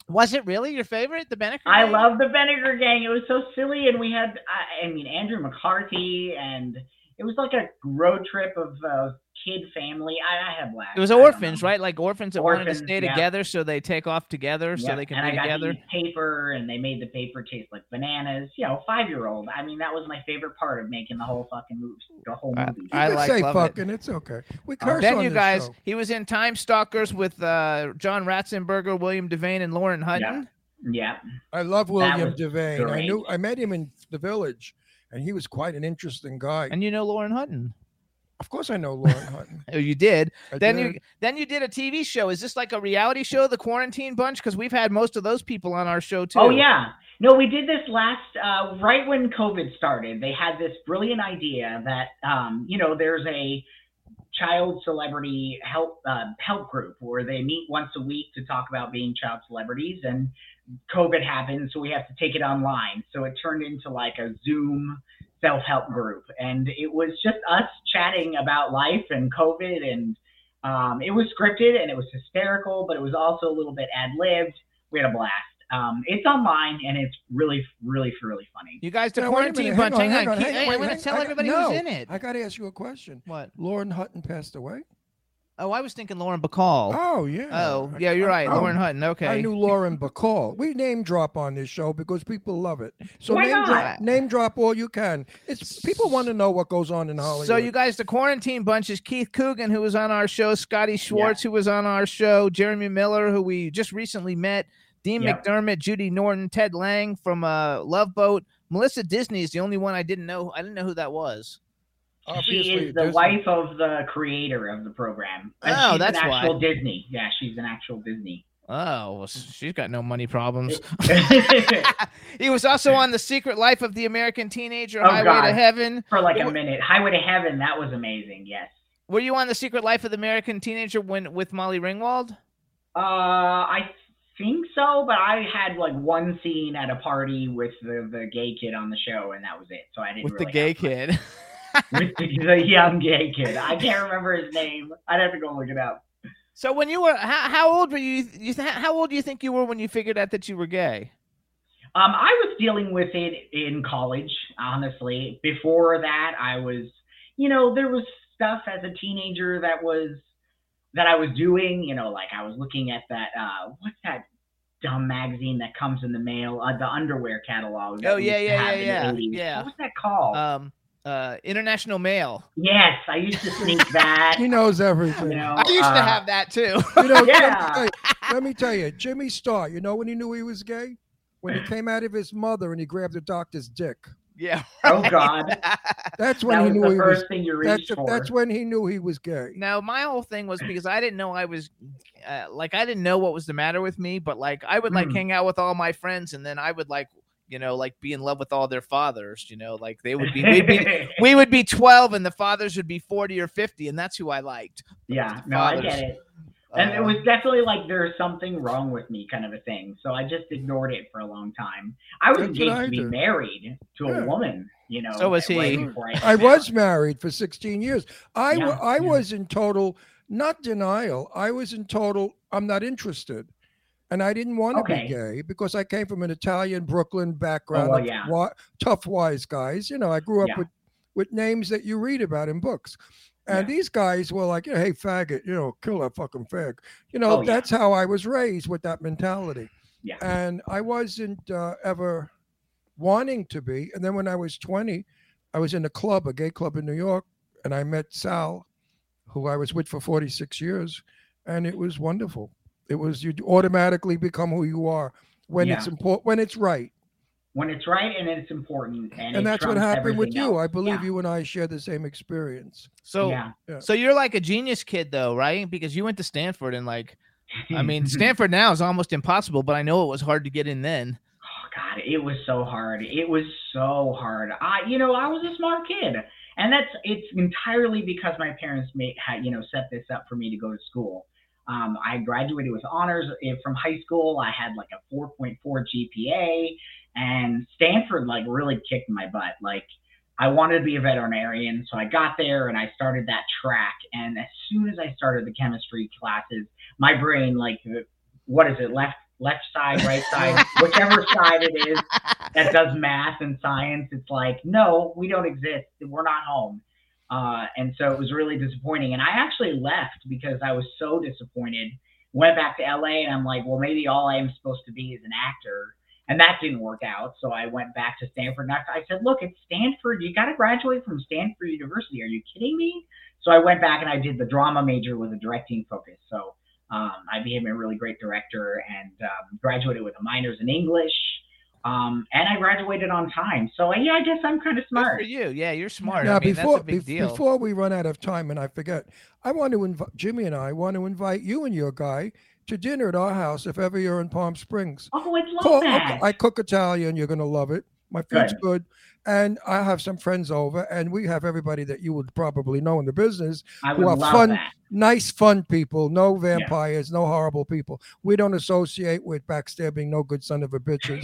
Was it really your favorite, the Beniker? I Gang? love the Beniker Gang. It was so silly, and we had, I, I mean, Andrew McCarthy, and it was like a road trip of uh, kid family. I, I had blast. It was orphans, right? Like orphans that wanted to Orphans, stay yeah. together, so they take off together, so they can and be I got together. to paper, and they made the paper taste like bananas. You know, five year old. I mean, that was my favorite part of making the whole fucking movie. The whole I- movie. You I can like- say love it. fucking. It's okay. We curse then on you this guys, show. he was in Time Stalkers with uh, John Ratzenberger, William Devane, and Lauren Hutton. yeah. I love William was Devane. I knew I met him in the village, and he was quite an interesting guy. And you know Lauren Hutton. Of course, I know Lauren Hutton. Oh, you did. I then did. you then you did a TV show. Is this like a reality show, The Quarantine Bunch? Because we've had most of those people on our show too. Oh yeah. No, we did this last uh, right when COVID started. They had this brilliant idea that um, you know there's a child celebrity help uh, help group where they meet once a week to talk about being child celebrities. And COVID happened, so we have to take it online. So it turned into like a Zoom self help group, and it was just us chatting about life and COVID, and um, it was scripted and it was hysterical, but it was also a little bit ad libbed. We had a blast. Um, it's online and it's really, really, really funny. You guys, the Now, a quarantine minute, bunch. Hang on, hang on, keep- hang on, hey, wait, I'm gonna tell I got- everybody no, who's in it. I got to ask you a question. What? Lauren Hutton passed away. Oh, I was thinking Lauren Bacall. Oh yeah. Oh, yeah, you're I- right. oh, Lauren Hutton. Okay. I knew Lauren Bacall. We name drop on this show because people love it. So Why name not? drop, name drop all you can. It's people want to know what goes on in Hollywood. So you guys, the quarantine bunch is Keith Coogan, who was on our show, Scotty Schwartz, who was on our show, Jeremy Miller, who we just recently met, Dean Yep. McDermott, Judy Norton, Ted Lange from uh, Love Boat. Melissa Disney is the only one I didn't know. I didn't know who that was. She is the Disney. wife of the creator of the program. And Oh, she's that's an why. Disney. Yeah, she's an actual Disney. Oh, well, she's got no money problems. he was also on The Secret Life of the American Teenager, Oh, Highway to Heaven. For like a minute. Highway to Heaven, that was amazing. Yes. Were you on The Secret Life of the American Teenager when with Molly Ringwald? Uh, I think so, but I had like one scene at a party with the, the gay kid on the show, and that was it. So I didn't With the gay have kid. with the, the young gay kid. I can't remember his name. I'd have to go look it up. So when you were how, how old were you? You how old do you think you were when you figured out that you were gay? Um, I was dealing with it in college, honestly. Before that, I was, you know, there was stuff as a teenager that was that I was doing. You know, like I was looking at that. Uh, what's that dumb magazine that comes in the mail? Uh, the underwear catalog. Oh, yeah, yeah, yeah, yeah, yeah. What was that called? Um, uh, International Male. yes, I used to sneak that. He knows everything. you know, I used to uh, have that too. You know, Yeah. let, me tell you, let me tell you, Jimmy Star. You know when he knew he was gay? When he came out of his mother and he grabbed the doctor's dick. yeah. Oh. God, That's that when he was knew the he first was. thing you That's for. that's when he knew he was gay. Now my whole thing was because I didn't know I was, uh, like I didn't know what was the matter with me, but like I would like Mm. hang out with all my friends, and then I would like, you know, like be in love with all their fathers. You know, like they would be, we'd be we would be 12 and the fathers would be 40 or 50 and that's who i liked yeah, the no, I get it. And it Uh, was definitely like there's something wrong with me kind of a thing. So I just ignored it for a long time. I was engaged I to be married to Yeah. a woman, you know. So was he. before I was married for 16 years. I Yeah, I yeah. was in total not denial. I was in total I'm not interested. And I didn't want to Okay. be gay because I came from an Italian Brooklyn background Oh, well, yeah. tough wise guys. You know, I grew up Yeah. with with names that you read about in books. And Yeah. these guys were like, hey, faggot, you know, kill that fucking fag. You know, Oh, that's how I was raised with that mentality. Yeah. And I wasn't uh, ever wanting to be. And then when I was 20, I was in a club, a gay club in New York, and I met Sal, who I was with for 46 years. And it was wonderful. It was, you automatically become who you are when it's important, when it's right. when it's right and it's important. And, And, it that's what happened with you. else. I believe Yeah. you and I share the same experience. so yeah. so you're like a genius kid though right because you went to stanford and like i mean stanford now is almost impossible but i know it was hard to get in then Oh God, it was so hard. It was so hard. I, you know, I was a smart kid, and that's it's entirely because my parents made had you know set this up for me to go to school. Um, I graduated with honors Eh, from high school. I had like a 4.4 GPA, and Stanford like really kicked my butt. Like I wanted to be a veterinarian, so I got there and I started that track. And as soon as I started the chemistry classes, my brain like what is it left left side right side whichever side it is that does math and science it's like no we don't exist we're not home uh, and so it was really disappointing. And i actually left because i was so disappointed. Went back to la and i'm like well maybe all i am supposed to be is an actor. And that didn't work out. So i went back to stanford. And i said look it's stanford. You got to graduate from stanford university. Are you kidding me? So i went back and i did the drama major with a directing focus. So um, I became a really great director and um, graduated with a minors in English. Um, and I graduated on time. So yeah, I guess I'm kind of Good smart. for you yeah you're smart Now, I mean, before that's a big bef- deal before we run out of time, and I forget, I want to invite Jimmy and I want to invite you and your guy to dinner at our house if ever you're in Palm Springs. Oh, I'd love Call- that. I cook Italian. You're gonna love it. My food's Good. good. And I have some friends over, and we have everybody that you would probably know in the business. I who are love fun, that. nice, fun people. No vampires, no horrible people. We don't associate with backstabbing, no good son of a bitches.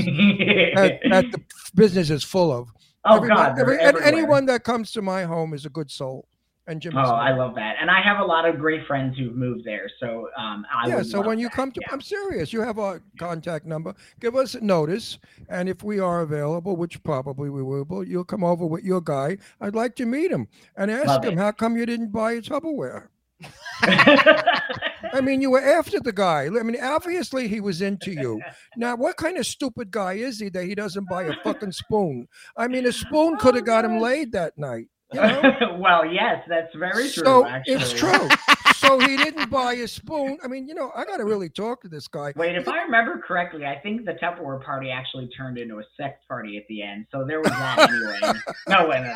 that, that the business is full of. oh Everybody- God, every- and anyone that comes to my home is a good soul. And Jimmy. Oh, Smith. I love that, and I have a lot of great friends who've moved there. So, um, I yeah. So when you that, come to, yeah. I'm serious. You have our contact number. Give us a notice, and if we are available, which probably we will, you'll come over with your guy. I'd like to meet him and ask Love him it. how come you didn't buy a Tupperware. I mean, you were after the guy. I mean, obviously he was into you. Now, what kind of stupid guy is he that he doesn't buy a fucking spoon? I mean, a spoon could have got him laid that night. Well, yes, that's very true. so actually, it's true. so he didn't buy a spoon. I mean, you know, I got to really talk to this guy. Wait, if I remember correctly, I think the Tupperware party actually turned into a sex party at the end. So there was that anyway. no, way. no,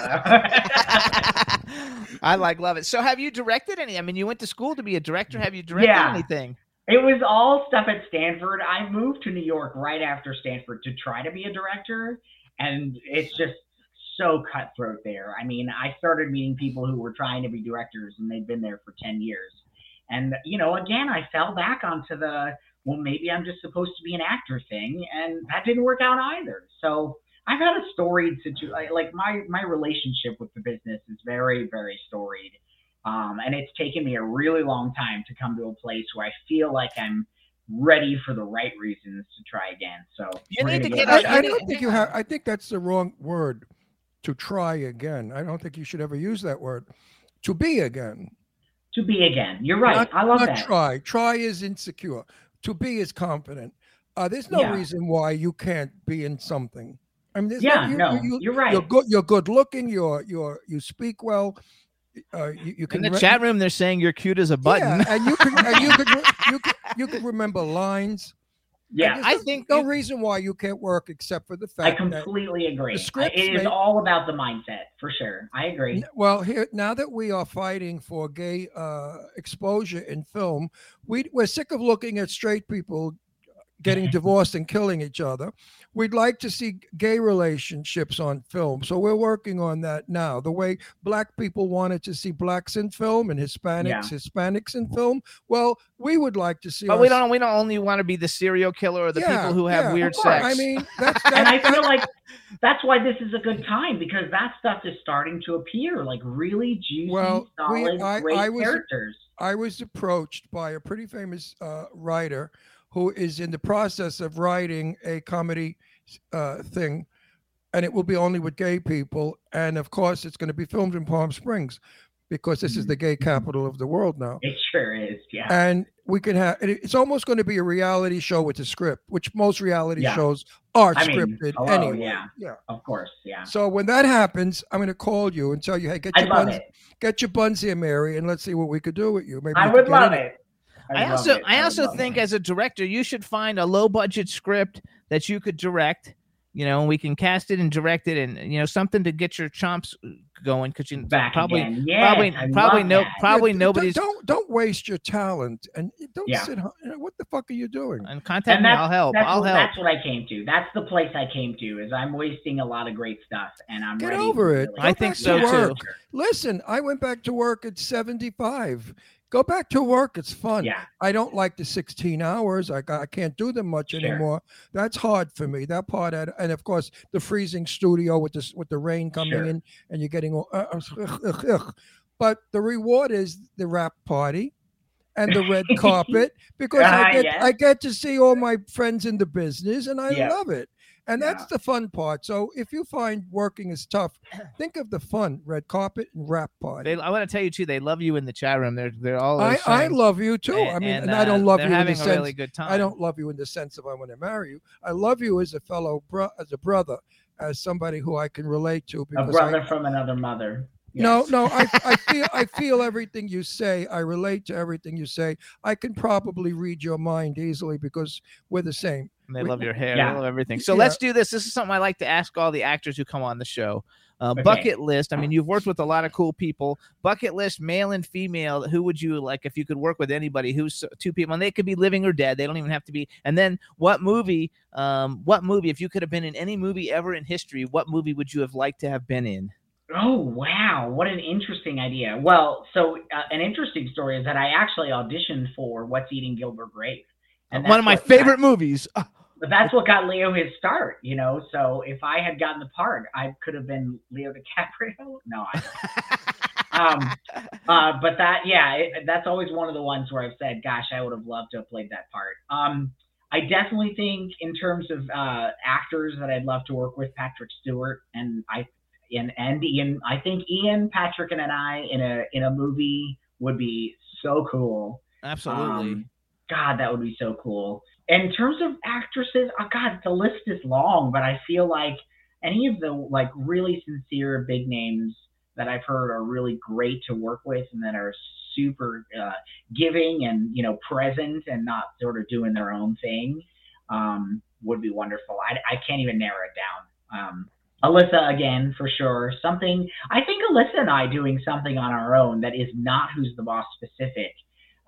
no. I like love it. So have you directed any? I mean, you went to school to be a director. Have you directed Yeah. anything? It was all stuff at Stanford. I moved to New York right after Stanford to try to be a director, and it's just so cutthroat there. I mean, I started meeting people who were trying to be directors, and they'd been there for 10 years. And, you know, again, I fell back onto the, well, maybe I'm just supposed to be an actor thing, and that didn't work out either. So I've had a storied situation. Like, my, my relationship with the business is very, very storied. Um, and it's taken me a really long time to come to a place where I feel like I'm ready for the right reasons to try again. So You need gonna get get I, I don't think you have. I think that's the wrong word. To try again. I don't think you should ever use that word. To be again. to be again. You're right. Not, I love not that. try. Try is insecure. To be is confident. Uh, there's no Yeah. reason why you can't be in something. I mean, there's Yeah, you, no, you, you're right. You're good. You're good looking. You're you're you speak well. Uh, you, you In the re- chat room, they're saying you're cute as a button. Yeah, and you can and you could re- you could you could remember lines. Yeah, I think no reason why you can't work except for the fact I completely agree. scripts it is may- all about the mindset for sure. I agree. Well, here now that we are fighting for gay uh, exposure in film, we we're sick of looking at straight people getting divorced and killing each other. We'd like to see gay relationships on film, so we're working on that now. The way black people wanted to see blacks in film and Hispanics, Yeah. Hispanics in film. Well, we would like to see. But we don't. We don't only want to be the serial killer or the Yeah, people who have yeah, weird sex. I mean, that's, and I feel like that's why this is a good time because that stuff is starting to appear like really juicy, Well, we- I- great I was- characters. I was approached by a pretty famous uh, writer who is in the process of writing a comedy uh, thing, and it will be only with gay people. And of course, it's going to be filmed in Palm Springs because this is the gay capital of the world now. It sure is. Yeah. And we can have it's almost going to be a reality show with a script, which most reality Yeah. shows are I mean, scripted hello, anyway. yeah. yeah. Of course. Yeah. So when that happens, I'm going to call you and tell you, hey, get I your buns, it. get your buns here, Mary, and let's see what we could do with you. Maybe I would love in it. I love also, it. I would also think it. as a director, you should find a low budget script that you could direct. You know, and we can cast it and direct it, and you know, something to get your chomps uh, going because you back probably, again. Yes, probably, I probably love no, that. probably Yeah, nobody's. Don't don't waste your talent and eh, don't Yeah. sit. you know, What the fuck are you doing? And contact And me. I'll help. That's, I'll what, help. that's what I came to. That's the place I came to. Is I'm wasting a lot of great stuff, and I'm Get ready over it. really- I think back to so, too. Listen, I went back to work at 75. Go back to work. It's fun. Yeah. I don't like the 16 hours. I, I can't do them much Sure. anymore. That's hard for me. That part, and of course, the freezing studio with this with the rain coming Sure. in, and you're getting all. Uh, uh, ugh, ugh, ugh. But the reward is the wrap party and the red carpet because I Ah, get yes. I get to see all my friends in the business, and I Yeah. love it. And that's Yeah. the fun part. So if you find working is tough, think of the fun: red carpet and wrap party. They, I want to tell you too. They love you in the chat room. They're they're all. I, I love you too. I mean, and, and, I don't uh, love you in the a sense. really good time. I don't love you in the sense of I want to marry you. I love you as a fellow, bro- as a brother, as somebody who I can relate to. a brother I, from another mother. No, no, I, I feel I feel everything you say. I relate to everything you say. I can probably read your mind easily because we're the same. And they We- love your hair. Yeah. They love everything. So Yeah. let's do this. This is something I like to ask all the actors who come on the show. Uh, Okay. Bucket list. I mean, you've worked with a lot of cool people. Bucket list, male and female. Who would you like if you could work with anybody? Who's two people, and they could be living or dead. They don't even have to be. And then, what movie? Um, what movie? If you could have been in any movie ever in history, what movie would you have liked to have been in? Oh wow, what an interesting idea. Well, so uh, an interesting story is that I actually auditioned for What's Eating Gilbert Grape. And One of my what got- favorite movies. But that's what got Leo his start, you know. So if I had gotten the part, I could have been Leo DiCaprio. No, I. um, uh, but that, yeah, it, that's always one of the ones where I've said, "Gosh, I would have loved to have played that part." Um, I definitely think, in terms of uh, actors that I'd love to work with, Patrick Stewart and I, and and Ian. I think Ian, Patrick, and I in a in a movie would be so cool. Absolutely. Um, God, that would be so cool. In terms of actresses, oh God, the list is long, but I feel like any of the like really sincere big names that I've heard are really great to work with and that are super uh, giving and you know present and not sort of doing their own thing um, would be wonderful. I, I can't even narrow it down. Um, Alyssa again for sure. Something I think Alyssa and I doing something on our own that is not Who's the Boss specific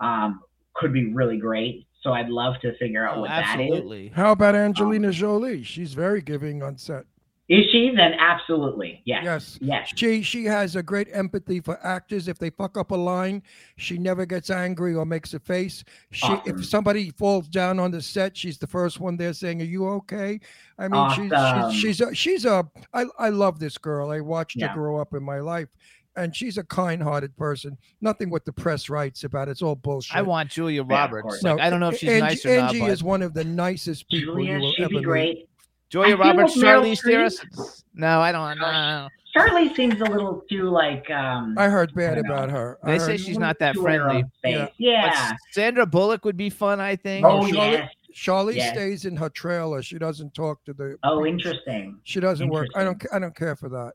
um, could be really great. So I'd love to figure out Oh, what that is. absolutely. How about Angelina Jolie? She's very giving on set. Is she? Then absolutely. Yes. Yes. Yes. She she has a great empathy for actors. If they fuck up a line, she never gets angry or makes a face. She Awesome. if somebody falls down on the set, she's the first one there saying, "Are you okay?" I mean, Awesome. she's she's she's a, she's a I I love this girl. I watched Yeah. her grow up in my life. And she's a kind-hearted person. Nothing what the press writes about. It's all bullshit. I want Julia of Roberts. course. Like, I don't know if she's Angie, nice or not, Angie but is one of the nicest people Julia, you will she'd ever be meet. Great. Julia I Roberts, like Meryl Charlize Theron. No, I don't. No, no, no. Charlie seems a little too like. um I heard bad don't about her. I They say she's not that too in her friendly. Yeah. Yeah. Sandra Bullock would be fun, I think. Oh Charlotte- yes. Charlie Yes. stays in her trailer. She doesn't talk to the. Oh, people. interesting. She doesn't work. I don't. I don't care for that.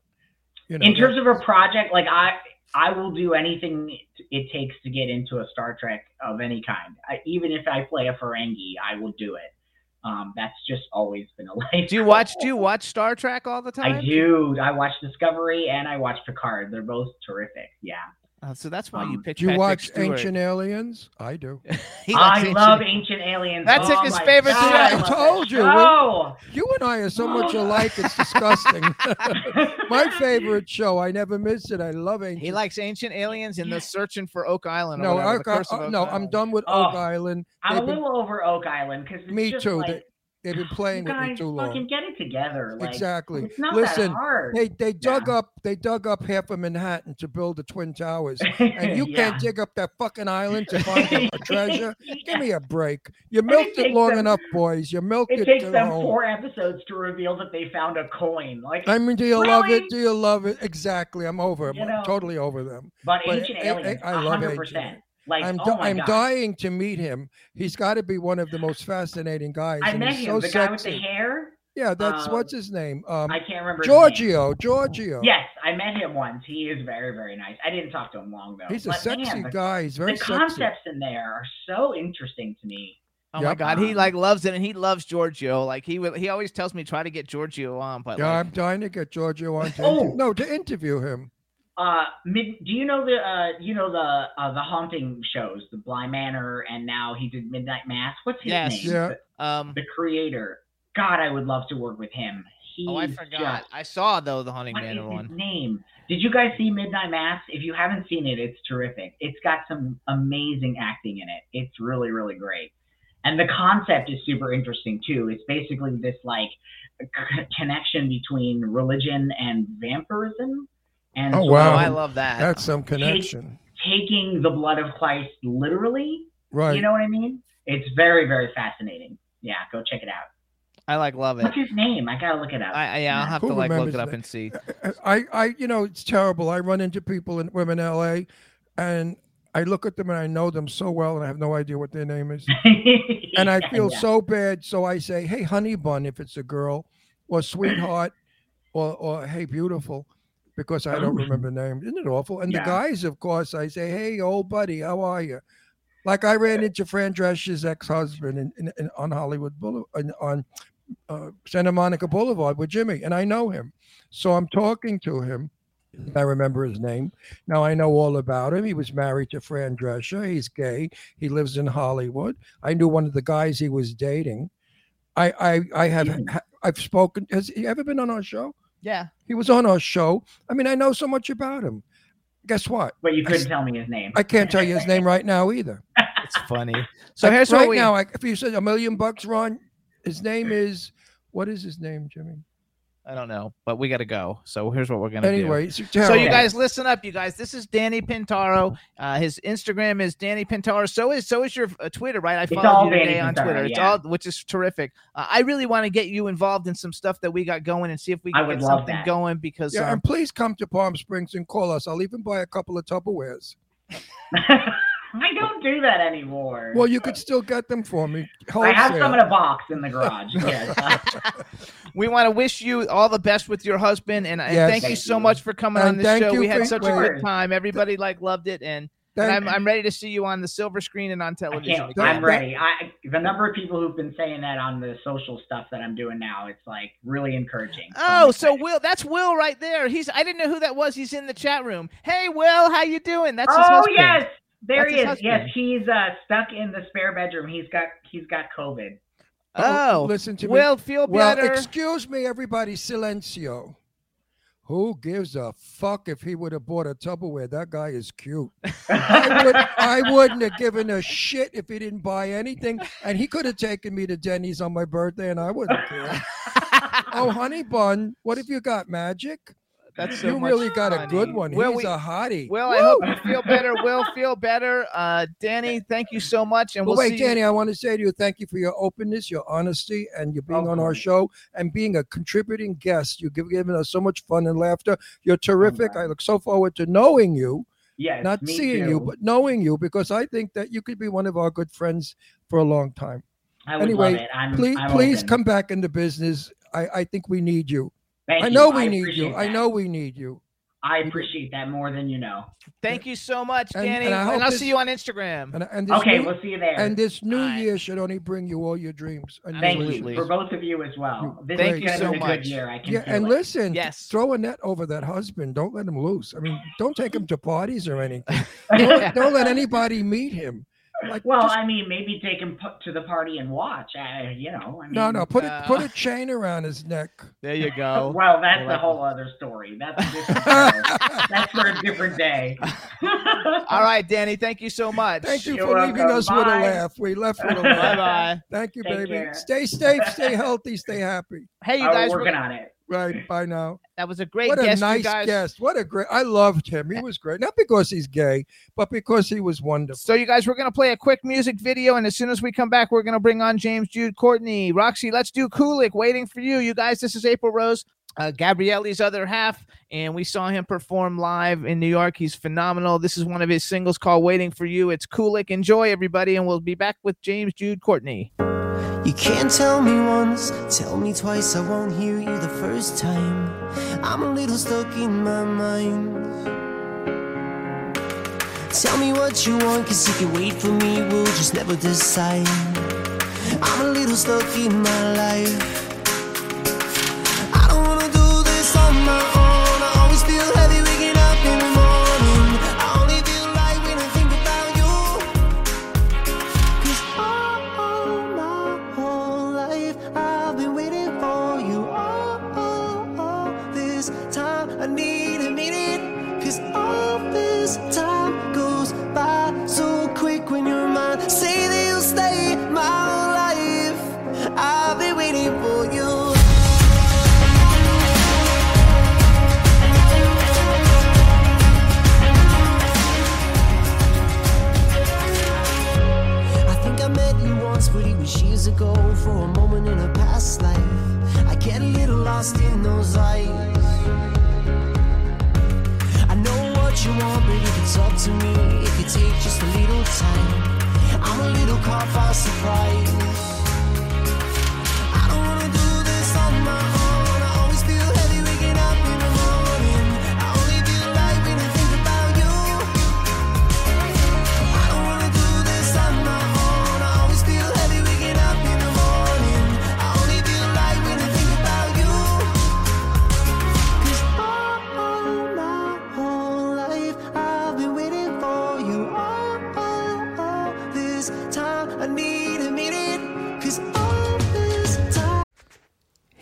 You know. in terms of a project, like I, I will do anything it takes to get into a Star Trek of any kind. I, even if I play a Ferengi, I will do it. Um, that's just always been a life. Do you watch? Do you watch Star Trek all the time? I do. I watch Discovery and I watch Picard. They're both terrific. Yeah. Oh, so that's why you Um, picked. do you Patrick watch Stewart. Ancient Aliens? I do. I Ancient- love Ancient Aliens. That's oh his favorite God, show. I I love that told you, show. You and I are so much alike. It's disgusting. My favorite show. I never miss it. I love Ancient. He likes Ancient Aliens and the Searching for Oak Island. no, whatever, the Oak, I- uh, Oak no. I'm done with Oh, Oak Island. I'm a They've been- little over Oak Island because Me just too. Like, They, they've been playing you with me guys too fucking long. get it together. Like, Exactly. It's not Listen, that hard. They they dug up they dug up half of Manhattan to build the Twin Towers, and you Yeah. can't dig up that fucking island to find a, treasure. Give me a break. You milked it takes long them- enough, boys. You milked It it. takes them home. four episodes to reveal that they found a coin. Like, I mean, do you love it? Do you love it? Exactly. I'm over. You I'm know, totally over them. but but Ancient I- I- Aliens, I love hundred Ancient percent. Like, I'm oh my I'm god, dying to meet him. He's got to be one of the most fascinating guys. I and met him. so the guy with the hair. Yeah, that's um, what's his name. Um, I can't remember. his name. Giorgio. Giorgio. Yes, I met him once. He is very, very nice. I didn't talk to him long though. He's a but sexy man, guy. He's very the sexy. concepts in there are so interesting to me. Oh my god, he like loves it, and he loves Giorgio. Like he will, he always tells me try to get Giorgio on, but Yeah, like, I'm dying to get Giorgio on. To Oh. inter- no, to interview him. Uh, mid, do you know the uh, you know the uh, the haunting shows, the Bly Manor, and now he did Midnight Mass. What's his Yes. name? Yeah. The, um, the creator. God, I would love to work with him. He's oh, I forgot. just- I saw though the Haunting What is Manor his one. name? Did you guys see Midnight Mass? If you haven't seen it, it's terrific. It's got some amazing acting in it. It's really, really great. And the concept is super interesting too. It's basically this like c- connection between religion and vampirism. And Oh, sort Oh, wow. I love that. That's some connection. taking the blood of Christ literally. Right. You know what I mean? It's very, very fascinating. Yeah, go check it out. I like love it. What's his name? I gotta look it up. I, I yeah, I'll have Who to like look it up that? and see. I, I, you know, it's terrible. I run into people in women LA, and I look at them and I know them so well, and I have no idea what their name is, and I feel Yeah. so bad. So I say, "Hey, honey bun," if it's a girl, or sweetheart, or or hey, beautiful, because I don't remember names. Isn't it awful? And Yeah. the guys, of course, I say, "Hey, old buddy, how are you?" Like I ran into Fran Drescher's ex-husband in, in, in on Hollywood Boulevard on uh, Santa Monica Boulevard with Jimmy, and I know him. So I'm talking to him. I remember his name. Now I know all about him. He was married to Fran Drescher. He's gay. He lives in Hollywood. I knew one of the guys he was dating. I I, I have Yeah. I've spoken. Has he ever been on our show? Yeah. He was on our show. I mean, I know so much about him. Guess what? But you couldn't s- tell me his name. I can't tell you his name right now either. It's funny. So Like, here's right what we now. I, if you said a million bucks, Ron, his name is what is his name, Jimmy? I don't know, but we got to go. So here's what we're gonna do. Anyway, so, So you guys listen up, you guys. This is Danny Pintauro. Uh, his Instagram is Danny Pintauro. So is so is your uh, Twitter, right? I It's followed you today Danny on Pintauro, Twitter. It's all which is terrific. Uh, I really want to get you involved in some stuff that we got going and see if we can get something that. going because yeah, um, and please come to Palm Springs and call us. I'll even buy a couple of Tupperwares. I don't do that anymore. Well, you could still get them for me. I have some in a box in the garage. Yes. we want to wish you all the best with your husband and, and Yes. thank you so you. much for coming And on this show. you We had such a wait. good time. Everybody like loved it and, and I'm, I'm ready to see you on the silver screen and on television. again. I'm ready. I the number of people who've been saying that on the social stuff that I'm doing now, it's like really encouraging. Oh, I'm Oh, so excited. Will, that's Will right there. He's I didn't know who that was. He's in the chat room. Hey, Will, how you doing? That's his oh husband. yes, there That's he his is. Yes, he's uh, stuck in the spare bedroom. He's got he's got COVID. Oh, listen to me. Will, feel Well, better. excuse me, everybody. Silencio. Who gives a fuck if he would have bought a Tupperware? That guy is cute. I, would, I wouldn't have given a shit if he didn't buy anything. And he could have taken me to Denny's on my birthday and I wouldn't care. oh, honey bun, what have you got? Magic? That's so you much really got a good one. Will, He's we- a hottie. Will, I hope you feel better. Will, feel better. Uh, Danny, thank you so much, and But we'll wait, see. Danny, I want to say to you, thank you for your openness, your honesty, and you being on our show and being a contributing guest. You've given given us so much fun and laughter. You're terrific. I look so forward to knowing you, Yes, not seeing too. you, but knowing you, because I think that you could be one of our good friends for a long time. I would anyway, love it. I'm, Please, I'm please open. come back into business. I, I think we need you. Thank I you. know we need you. appreciate I know we need you. I appreciate that more than you know. Thank you so much, And- Danny, and and, I hope I'll this- see you on Instagram. And, and this Okay, new, we'll see you there. and this new Alright. year should only bring you all your dreams. And Thank you for both of you as well. This Thank is you so a much. good year. I can Yeah, and it. listen, Yes. throw a net over that husband. Don't let him loose. I mean, don't take him to parties or anything. Don't, don't let anybody meet him. Like, well, just- I mean, maybe take him pu- to the party and watch. Uh, you know, I mean, no, no, put a put uh, a chain around his neck. There you go. Well, that's Well, a whole other story. That's a different that's for a different day. All right, Danny, thank you so much. Thank you You're for leaving welcome. us with a laugh. We left with a Bye laugh. bye bye. Thank you, Take baby. care. Stay safe, stay healthy, stay happy. Hey, you Oh, guys, we're were- working on it. Right. Bye now. that was a great what a nice guest. What a great. I loved him. He was great. Not because he's gay, but because he was wonderful. So, you guys, we're going to play a quick music video, and as soon as we come back, we're going to bring on James Jude Courtney. Roxy, let's do Kulik, waiting for you. You guys, this is April Rose, uh, Gabrielle's other half, and we saw him perform live in New York. He's phenomenal. This is one of his singles called Waiting for You. It's Kulik. Enjoy, everybody, and we'll be back with James Jude Courtney. You can't tell me once, tell me twice, I won't hear you the first time. I'm a little stuck in my mind. Tell me what you want, cause you can wait for me, we'll just never decide. I'm a little stuck in my life. Ago for a moment in a past life. I get a little lost in those eyes. I know what you want, but if it's up to me, it could take just a little time. I'm a little caught by surprise.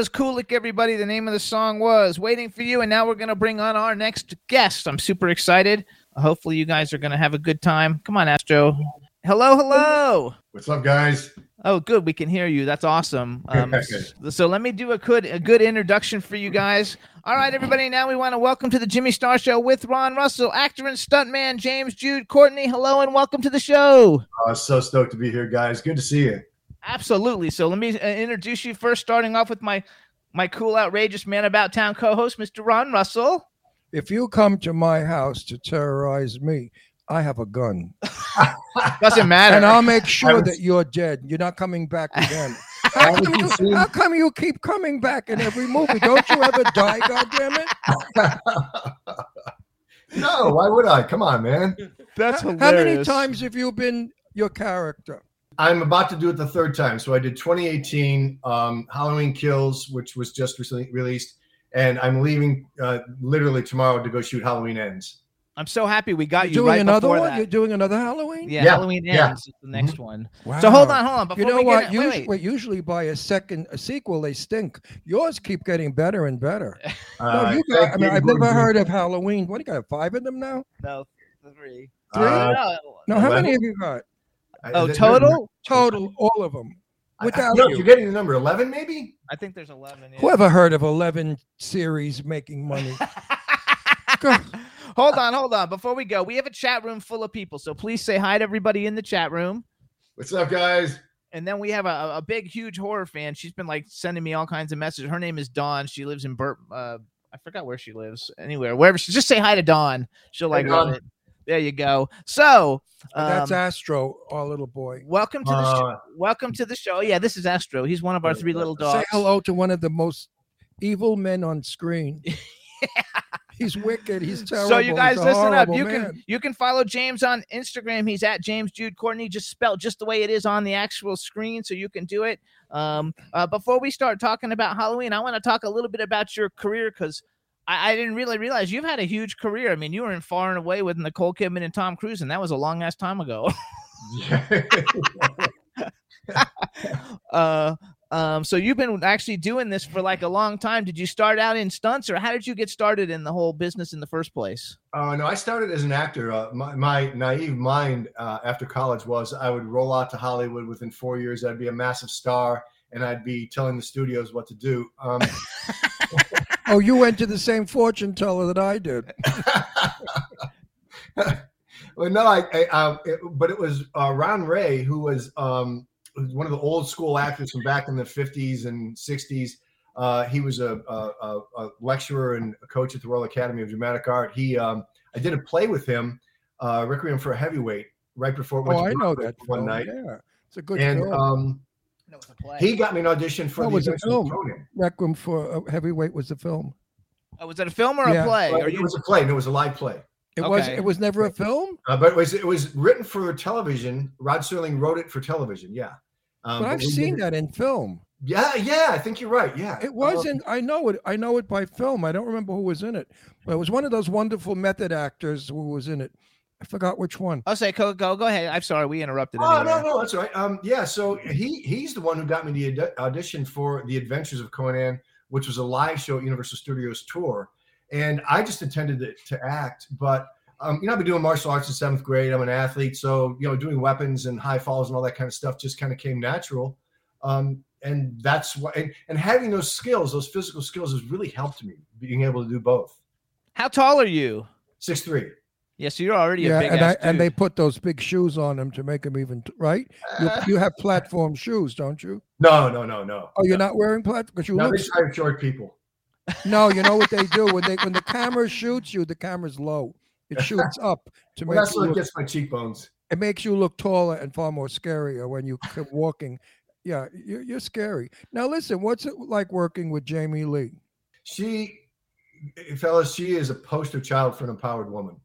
Was Kulik, everybody. The name of the song was Waiting for You. And now we're going to bring on our next guest. I'm super excited. Hopefully, you guys are going to have a good time. Come on, Astro. Hello, hello. What's up, guys? Oh, good. We can hear you. That's awesome. Um, so let me do a good a good introduction for you guys. All right, everybody. Now we want to welcome to the Jimmy Star Show with Ron Russell, actor and stuntman James Jude Courtney. Hello and welcome to the show. Uh, so stoked to be here, guys. Good to see you. Absolutely. So let me uh, introduce you first, starting off with my my cool, outrageous man about town co-host, Mr. Ron Russell. If you come to my house to terrorize me, I have a gun. Doesn't matter. And I'll make sure was- that you're dead. You're not coming back again. How come, you, how come you keep coming back in every movie? Don't you ever die, goddammit? no, why would I? Come on, man. That's How many times have you been your character? I'm about to do it the third time. So I did 2018 um, Halloween Kills, which was just recently released, and I'm leaving uh, literally tomorrow to go shoot Halloween Ends. I'm so happy we got You're you doing right another one? that. You're doing another Halloween? yeah, Yeah, Halloween yeah. ends is the next one. Wow. So hold on, hold on. Before You know we what? Get in, wait, Usually, wait. wait, usually by a second a sequel, they stink. Yours keep getting better and better. No, Uh, you got, I mean, I've never Gordon. heard of Halloween. What do you got? Five of them now? No, three. Three? Uh, No, No, how many have you got? Oh, th- total? Total, all of them. I- I- Without no, you. you're getting the number 11, maybe. I think there's 11. yeah. Whoever heard of 11 series making money? Hold on, hold on. Before we go, we have a chat room full of people. So please say hi to everybody in the chat room. What's up, guys? And then we have a, a big, huge horror fan. She's been like sending me all kinds of messages. Her name is Dawn. She lives in Burt. Uh, I forgot where she lives. Anywhere, wherever. She, just say hi to Dawn. She'll like love Dawn. it. There you go. So That's um, Astro, our little boy. welcome to the show. Uh, Welcome to the show. Yeah, this is Astro. He's one of our three little dogs. Say hello to one of the most evil men on screen. He's wicked. He's terrible. So you guys listen up. You man. can you can follow James on Instagram. He's at James Jude Courtney, just spelled just the way it is on the actual screen, so you can do it. Um, uh, before we start talking about Halloween, I want to talk a little bit about your career because I, I didn't really realize you've had a huge career. I mean, you were in Far and Away with Nicole Kidman and Tom Cruise, and that was a long ass time ago. uh, um, so you've been actually doing this for like a long time. Did you start out in stunts, or how did you get started in the whole business in the first place? Uh, no, I started as an actor. Uh, my, my naive mind uh, after college was I would roll out to Hollywood within four years. I'd be a massive star, and I'd be telling the studios what to do. Um, Oh, you went to the same fortune teller that I did. well, no, I, I uh, it, but it was uh, Ron Ray who was um, one of the old school actors from back in the '50s and '60s. Uh, he was a, a, a, a lecturer and a coach at the Royal Academy of Dramatic Art. He, um, I did a play with him, uh, Requiem for a Heavyweight, right before. it Oh, I know that one film. night, Yeah, it's a good and film. um, No, it's a play. he got me an audition for What the was the Adventures of film? Requiem for a Heavyweight was the film. Oh, was it a film or Yeah. a play? Well, Are it you was a play. No, it was a live play. It was. It was never a film. Uh, but it was it was written for television. Rod Serling wrote it for television. Yeah. Um, But I've seen that in film. Yeah, yeah. I think you're right. Yeah. It wasn't. I know it. I know it by film. I don't remember who was in it, but it was one of those wonderful method actors who was in it. I forgot which one. I'll say, go, go, go ahead. I'm sorry, we interrupted. Oh anyway. no, no, that's all right. Um, yeah. So he he's the one who got me the aud- audition for the Adventures of Conan, which was a live show at Universal Studios tour, and I just intended to, to act, but um, you know, I've been doing martial arts in seventh grade. I'm an athlete, so you know, doing weapons and high falls and all that kind of stuff just kind of came natural. Um, and that's what, and, and having those skills, those physical skills, has really helped me being able to do both. How tall are you? Six three. Yes, you're already Yeah, a big and I, ass and they put those big shoes on him to make him even t- right. You, Uh, you have platform shoes, don't you? no, no, no, no. Oh, you're not wearing platform because you No, look. they try short people. No, you know what they do when they when the camera shoots you, the camera's low. It shoots up to Well, make that's you what look, gets my cheekbones. it makes you look taller and far more scarier when you keep walking. Yeah, you're, you're scary. Now listen, what's it like working with Jamie Lee? she fellas she is a poster child for an empowered woman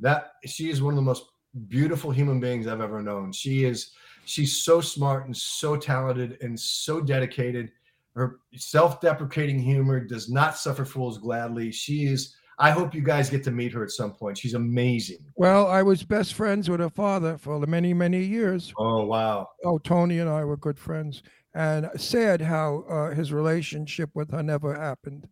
that she is one of the most beautiful human beings i've ever known. She is she's so smart and so talented and so dedicated. Her self-deprecating humor does not suffer fools gladly. She is i hope you guys get to meet her at some point. She's amazing. Well, I was best friends with her father for many, many years. oh wow. Oh, Tony and I were good friends, and sad how uh, his relationship with her never happened.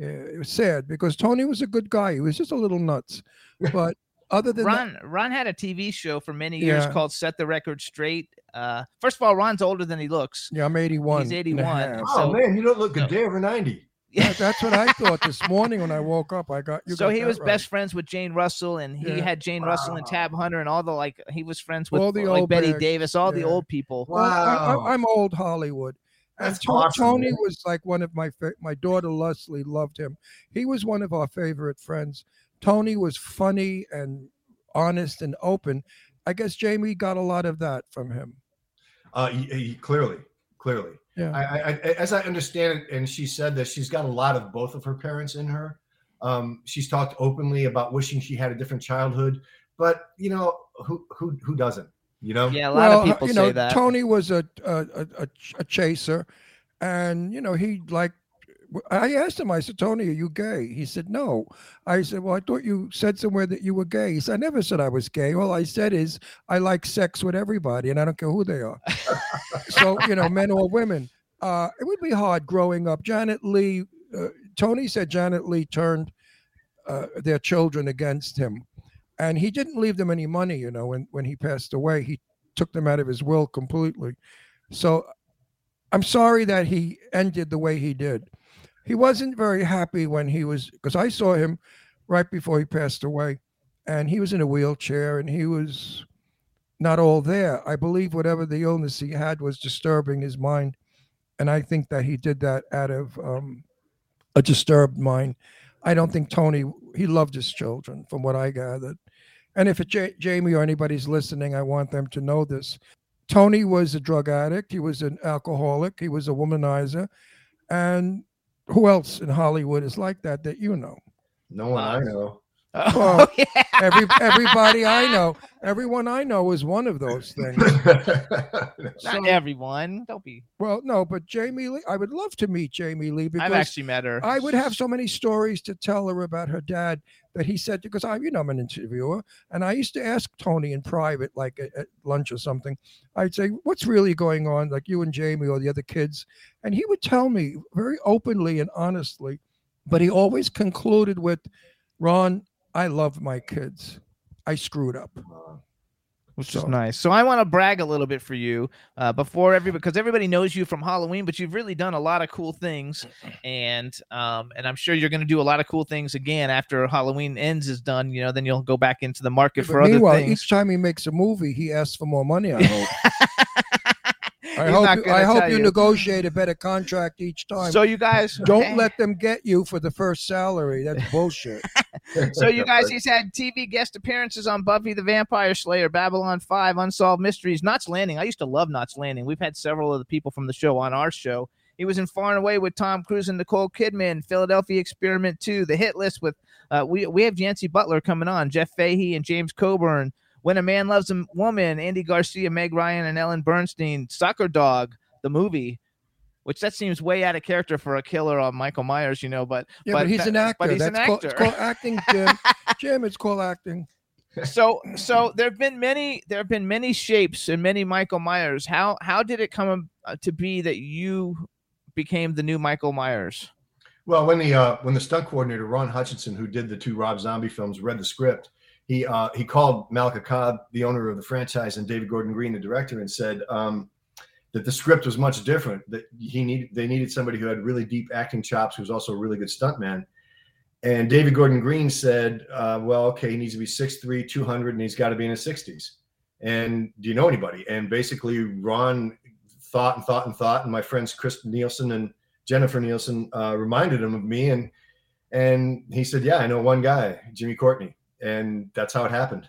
Uh, it was sad because Tony was a good guy. He was just a little nuts, but other than that, Ron Ron had a TV show for many years Yeah. called Set the Record Straight. Uh, first of all, Ron's older than he looks. yeah, I'm 81. He's 81. half. oh So- man you don't look a day over 90 That- that's what I thought this morning when I woke up. I got you. so got he was right. best friends with Jane Russell, and he Yeah. had Jane Russell and Tab Hunter, and all the like. He was friends with All the like old Betty bags, Davis, all the old people. Well, I, Wow. I, I'm old Hollywood. And That's To- awesome, Tony man. was like one of my fa- my daughter Leslie loved him. He was one of our favorite friends. Tony was funny and honest and open. I guess Jamie got a lot of that from him. Uh, y- y- clearly, clearly. Yeah. I, I, I, as I understand it, and she said that she's got a lot of both of her parents in her. Um, she's talked openly about wishing she had a different childhood, but you know who who who doesn't? You know. Yeah, a lot of uh, people you say know, that. Tony was a a, a a a chaser, and you know he liked. I asked him. I said, "Tony, are you gay?" He said, "No." I said, "Well, I thought you said somewhere that you were gay." He said, "I never said I was gay. All I said is I like sex with everybody, and I don't care who they are. so you know, men or women. Uh, it would be hard growing up. Janet Leigh. Uh, Tony said Janet Leigh turned uh, their children against him, and he didn't leave them any money. You know, when when he passed away, he took them out of his will completely. So I'm sorry that he ended the way he did. He wasn't very happy when he was because I saw him right before he passed away, and he was in a wheelchair and he was not all there. I believe whatever the illness he had was disturbing his mind, and I think that he did that out of um, a disturbed mind. I don't think Tony he loved his children, from what I gathered. And if J- Jamie or anybody's listening, I want them to know this. Tony was a drug addict. He was an alcoholic. He was a womanizer. And who else in Hollywood is like that that you know? No one I know. Oh, Well, yeah. Every everybody I know, everyone I know is one of those things. Not So- everyone. Don't be. Well, no, but Jamie Lee, I would love to meet Jamie Lee because I've actually met her. I would have so many stories to tell her about her dad that he said because I, you know, I'm an interviewer, and I used to ask Tony in private, like at, at lunch or something. I'd say, "What's really going on?" Like you and Jamie or the other kids, and he would tell me very openly and honestly, but he always concluded with, "Ron, I love my kids. I screwed up." Which is nice. So I want to brag a little bit for you uh, before every because everybody knows you from Halloween, but you've really done a lot of cool things, and um, and I'm sure you're going to do a lot of cool things again after Halloween ends is done. You know, then you'll go back into the market for But other meanwhile, each time he makes a movie, he asks for more money. I hope. I hope. You, I hope you, you. negotiate a better contract each time. So you guys Don't okay. let them get you for the first salary. That's bullshit. So you guys, he's had TV guest appearances on Buffy the Vampire Slayer, Babylon Five, Unsolved Mysteries, Knots Landing. I used to love Knots Landing. We've had several of the people from the show on our show. He was in Far and Away with Tom Cruise and Nicole Kidman, Philadelphia Experiment 2, The Hit List with uh, we we have Yancey Butler coming on, Jeff Fahey and James Coburn, When a Man Loves a Woman, Andy Garcia, Meg Ryan, and Ellen Burstyn, Soccer Dog, the movie. Which that seems way out of character for a killer on Michael Myers, you know, but Yeah, but, he's an actor. But he's That's an called, actor. it's called acting, Jim. Jim, it's called acting. so so there have been many there have been many shapes and many michael myers how how did it come uh, to be that you became the new michael myers Well, when the uh, when the stunt coordinator Ron Hutchinson, who did the two Rob Zombie films, read the script, he uh, he called Malek Akkad, the owner of the franchise, and David Gordon Green, the director, and said um, that the script was much different. That he needed they needed somebody who had really deep acting chops, who was also a really good stuntman. And David Gordon Green said, uh, "Well, okay, he needs to be 6'3", 200, and he's got to be in his 60s." And do you know anybody? And basically, Ron thought and thought and thought, and my friends Chris Nielsen and Jennifer Nielsen uh, reminded him of me, and and he said, "Yeah, I know one guy, Jimmy Courtney," and that's how it happened.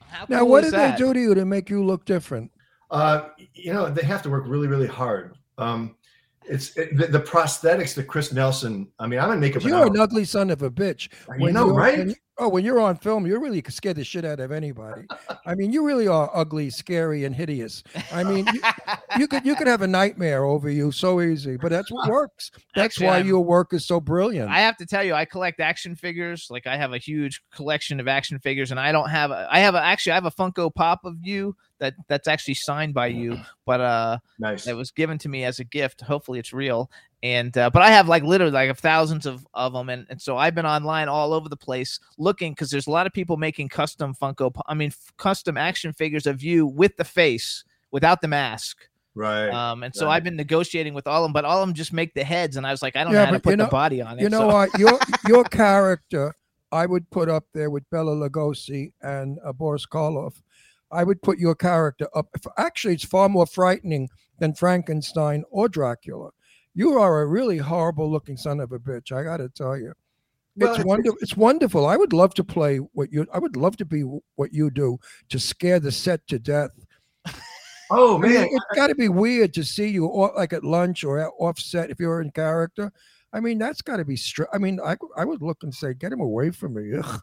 how Now, cool what is did that? they do to you to make you look different? Uh, you know, they have to work really, really hard. Um, it's it, the, the prosthetics that Chris Nelson. I mean, I'm in makeup. an You're an ugly son of a bitch. You know, you're- right? When you- oh, when you're on film, you really could scare the shit out of anybody. I mean, you really are ugly, scary, and hideous. I mean, you, you could you could have a nightmare over you so easy, but that's what works. That's Actually, why I'm- your work is so brilliant. I have to tell you, I collect action figures. Like I have a huge collection of action figures, and I don't have. A, I have a, actually I have a Funko Pop of you that that's actually signed by you, but uh, nice. it was given to me as a gift. Hopefully, it's real. And uh, but I have like literally like thousands of of them, and, and so I've been online all over the place looking because there's a lot of people making custom Funko. I mean, f- custom action figures of you with the face, without the mask. Right. Um, and so right. I've been negotiating with all of them, but all of them just make the heads, and I was like, I don't Yeah, know how to put you the body on it. you know so- what? Your your character, I would put up there with Bela Lugosi and uh, Boris Karloff. I would put your character up. Actually, it's far more frightening than Frankenstein or Dracula. You are a really horrible looking son of a bitch. I got to tell you. Well, it's it's- wonderful. It's wonderful. I would love to play what you. I would love to be what you do to scare the set to death. oh I mean, man, it's got to be weird to see you o- like at lunch or at offset if you're in character. I mean, that's got to be. Str- I mean, I I would look and say, "Get him away from me." Ugh.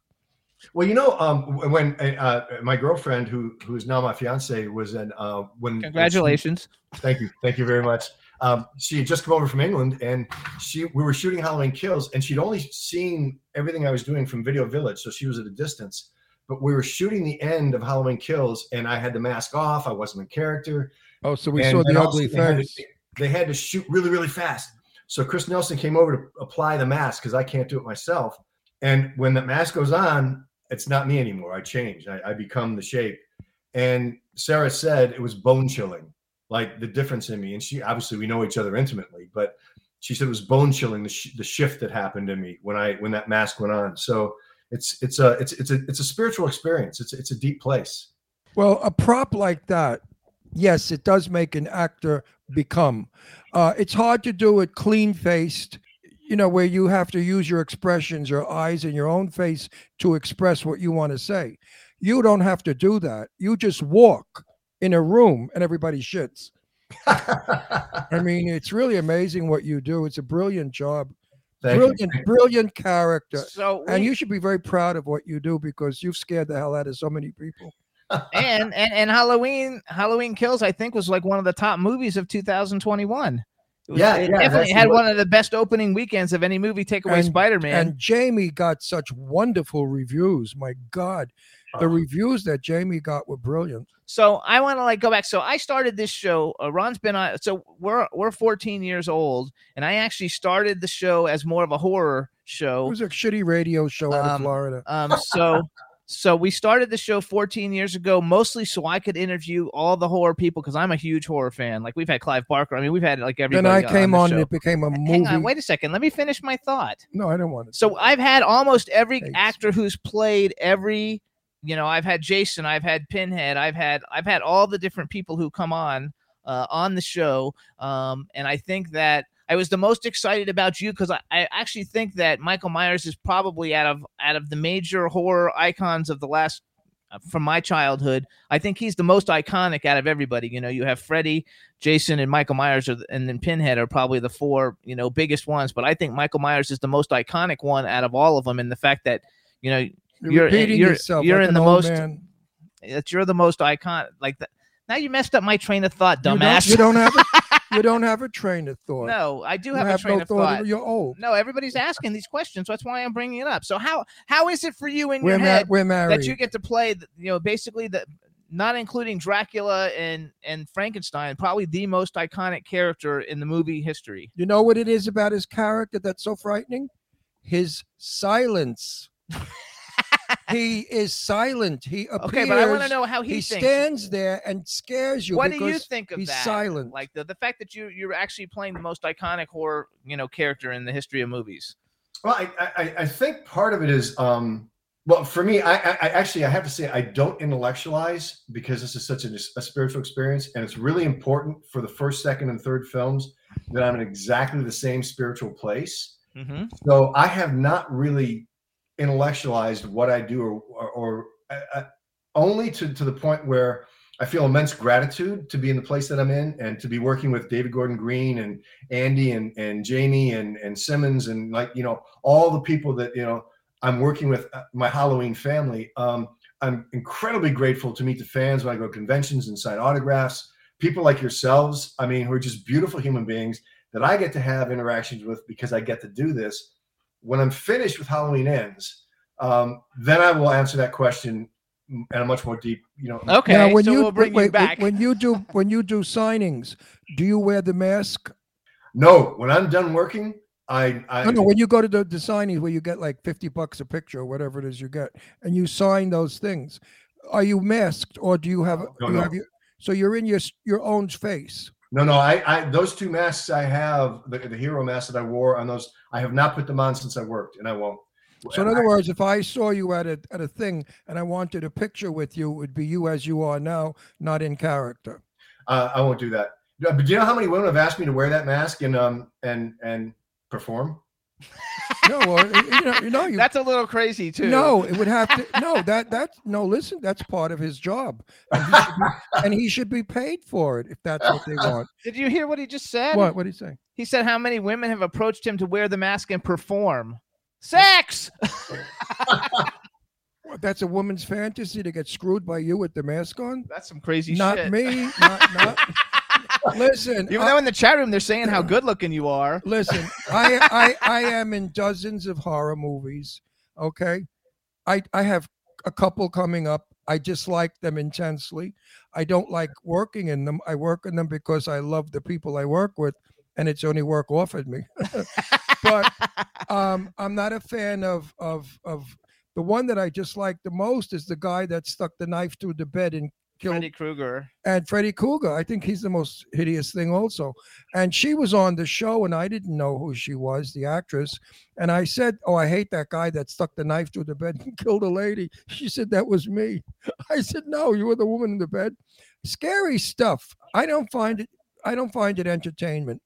Well, you know, um, when uh, my girlfriend, who who's now my fiance, was in uh, when Congratulations. Thank you, thank you very much. Um, she had just come over from England, and she we were shooting Halloween Kills, and she'd only seen everything I was doing from Video Village, so she was at a distance. But we were shooting the end of Halloween Kills, and I had the mask off. I wasn't in character. Oh, so we And saw the ugly they face. they had to shoot really, really fast. So Chris Nelson came over to apply the mask because I can't do it myself. And when the mask goes on, it's not me anymore. I change. I, I become the shape. And Sarah said it was bone chilling, like the difference in me. And she obviously we know each other intimately, but she said it was bone chilling the, sh- the shift that happened in me when I when that mask went on. So it's it's a it's it's a it's a spiritual experience. It's it's a deep place. Well, a prop like that, yes, it does make an actor become. Uh, it's hard to do it clean faced, you know, where you have to use your expressions, your eyes, and your own face to express what you want to say. You don't have to do that. You just walk in a room and everybody shits. I mean, it's really amazing what you do. It's a brilliant job. Thank brilliant, you. brilliant character. So And you should be very proud of what you do because you've scared the hell out of so many people. and, and and Halloween Halloween Kills I think was like one of the top movies of 2021. It was- Yeah, it yeah, definitely had one of the best opening weekends of any movie. Take away Spider Man. And Jamie got such wonderful reviews. My God, the reviews that Jamie got were brilliant. So I want to like go back. So I started this show. Uh, Ron's been on. So we're we're 14 years old, and I actually started the show as more of a horror show. It was a shitty radio show out Um, of Florida. Um, so so we started the show 14 years ago, mostly so I could interview all the horror people because I'm a huge horror fan. Like we've had Clive Barker. I mean, we've had like everybody. Then. I came the on and it became a movie. Hang on, wait a second. Let me finish my thought. No, I don't want to. So I've had almost every actor who's played every, you know, I've had Jason, I've had Pinhead, I've had I've had all the different people who come on uh, on the show, um, and I think that I was the most excited about you because I, I actually think that Michael Myers is probably out of out of the major horror icons of the last. uh, From my childhood, I think he's the most iconic out of everybody. You know, you have Freddy, Jason, and Michael Myers, are, and then Pinhead are probably the four, you know, biggest ones. But I think Michael Myers is the most iconic one out of all of them, and the fact that you know You're, you're- repeating you're- yourself. you're like in the most- man. that you're the most iconic. Like that. Now you messed up my train of thought, You don't- dumbass. You don't, have a, you don't have a train of thought. no, I do have, have a train no of thought. thought. You're old. No, everybody's asking these questions. That's why I'm bringing it up. So how how is it for you in We're, your ma- head we're married. that you get to play, the- you know, basically the not including Dracula and and Frankenstein, probably the most iconic character in the movie history. You know what it is about his character that's so frightening? His silence. he is silent. He appears. Okay, but I want to know how he, he thinks. stands there and scares you. what do you think of he's that? silent. Like the, the fact that you you're actually playing the most iconic horror, you know, character in the history of movies. Well, I, I, I think part of it is, um, well, for me, I, I, I actually I have to say I don't intellectualize because this is such a, a spiritual experience, and it's really important for the first, second, and third films that I'm in exactly the same spiritual place. Mm-hmm. So I have not really intellectualized what I do, or, or, or uh, uh, only to to the point where I feel immense gratitude to be in the place that I'm in, and to be working with David Gordon Green and Andy and and Jamie and and Simmons and like you know all the people that you know I'm working with uh, my Halloween family. Um, I'm incredibly grateful to meet the fans when I go to conventions and sign autographs. People like yourselves, I mean, who are just beautiful human beings that I get to have interactions with because I get to do this. When I'm finished with Halloween ends, um, then I will answer that question at a much more deep, you know. Okay, now, when so you we'll bring wait, you back. when you do when you do signings, do you wear the mask? No, when I'm done working, I, I No, no. When you go to the, the signings where you get like fifty bucks a picture or whatever it is you get, and you sign those things, are you masked or do you have? No, you no. have your, so you're in your your own face. No, no, I, I those two masks I have, the, the hero mask that I wore on those, I have not put them on since I worked, and I won't. So in other words, if I saw you at a at a thing and I wanted a picture with you, it would be you as you are now, not in character. uh, I won't do that. But do you know how many women have asked me to wear that mask and um and and perform? No, well, you know, you know, you, That's a little crazy too. no, it would have to. No, that that's no. Listen, that's part of his job, and he should be, and he should be paid for it if that's what they want. Did you hear what he just said? What? What did he say? He said how many women have approached him to wear the mask and perform. Sex. What, That's a woman's fantasy to get screwed by you with the mask on. That's some crazy Not shit. me. Not, not. Listen, Even though in the chat room they're saying how good looking you are. Listen, I, I I am in dozens of horror movies. Okay, I I have a couple coming up. I dislike them intensely. I don't like working in them. I work in them because I love the people I work with, and it's only work offered me. but um, I'm not a fan of of of the one that I just like the most is the guy that stuck the knife through the bed and killed Freddy Krueger. and Freddy Krueger. I think he's the most hideous thing also. And she was on the show, and I didn't know who she was, the actress. And I said, "Oh, I hate that guy that stuck the knife through the bed and killed a lady." She said, "That was me." I said, "No, you were the woman in the bed." Scary stuff. I don't find it. I don't find it entertainment.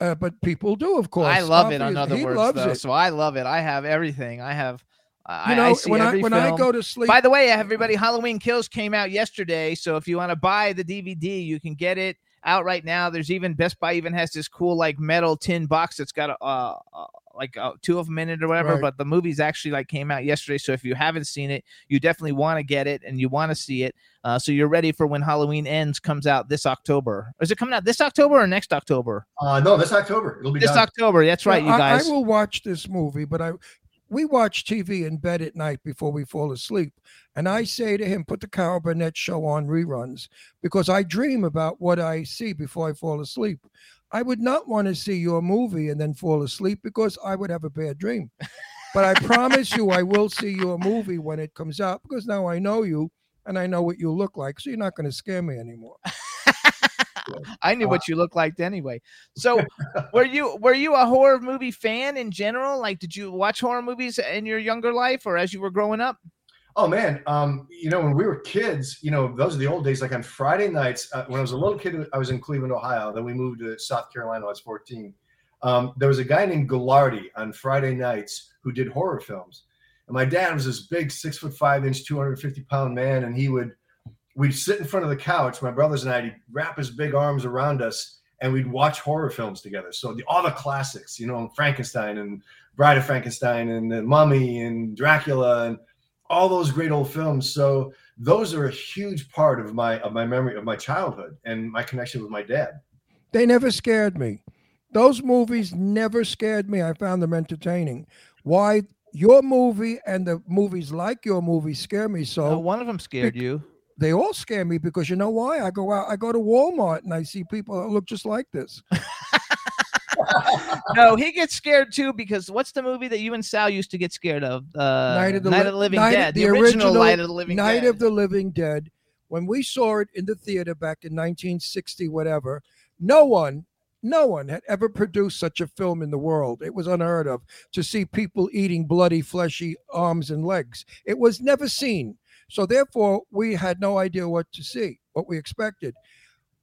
Uh, but people do, of course. I love it. In other he words, loves though, it. so I love it. I have everything. I have. I, You know, I see when I every when I go to sleep, By the way, everybody, Halloween Kills came out yesterday. So if you want to buy the DVD, you can get it out right now. There's even Best Buy even has this cool like metal tin box that's got a. Uh, uh, like uh, two of them in it or whatever, Right. but the movies actually like came out yesterday. So if you haven't seen it, you definitely want to get it and you want to see it. Uh, so you're ready for when Halloween ends comes out this October. Is it coming out this October or next October? Uh, no, this October it'll be This done. October. That's right, you I- guys. I, will watch this movie, but I we watch TV in bed at night before we fall asleep. And I mm. say to him, put the Carol Burnett show on reruns because I dream about what I see before I fall asleep. I would not want to see your movie and then fall asleep because I would have a bad dream. But I promise you, I will see your movie when it comes out because now I know you and I know what you look like. So you're not going to scare me anymore. I knew what you looked like anyway. So, were you were you a horror movie fan in general? Like, did you watch horror movies in your younger life or as you were growing up? Oh man, um, you know when we were kids, you know those are the old days. Like on Friday nights, uh, when I was a little kid, I was in Cleveland, Ohio. Then we moved to South Carolina. when I was 14. Um, there was a guy named Ghoulardi on Friday nights who did horror films, and my dad was this big six foot five inch, 250 pound man, and he would we'd sit in front of the couch, my brothers and I. He'd wrap his big arms around us, and we'd watch horror films together. So the, all the classics, you know, Frankenstein and Bride of Frankenstein and the Mummy and Dracula and all those great old films. So those are a huge part of my of my memory of my childhood and my connection with my dad. They never scared me. Those movies never scared me. I found them entertaining. Why your movie and the movies like your movie scare me so? Oh, one of them scared you. They all scare me because you know why? I go out, I go to Walmart and I see people that look just like this. no, he gets scared too because what's the movie that you and Sal used to get scared of? Uh, Night of the, Night Li- of the Living Night- Dead, the, original, Night of the Living Night Dead. of the Living Dead. When we saw it in the theater back in 1960, whatever, no one, no one had ever produced such a film in the world. It was unheard of to see people eating bloody, fleshy arms and legs. It was never seen. So therefore, we had no idea what to see, what we expected.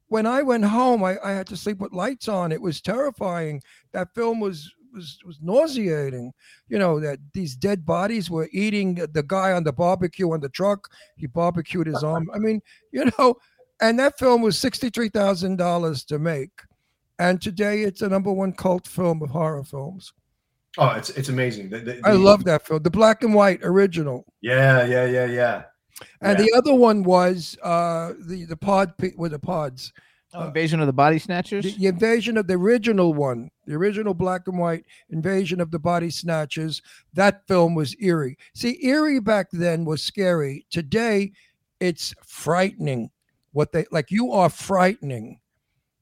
When I went home, I, I had to sleep with lights on. It was terrifying. That film was was was nauseating you know that these dead bodies were eating the guy on the barbecue on the truck he barbecued his arm i mean you know and that film was $63000 to make and today it's a number one cult film of horror films Oh, it's it's amazing. The- the- i love that film the black and white original Yeah, yeah, yeah, yeah. And Yeah. the other one was uh the the pod with the pods Oh, Invasion of the Body Snatchers. the, the invasion of the original one, the original black and white invasion of the body snatchers. That film was eerie. See, eerie back then was scary. Today, it's frightening. What they like, you are frightening.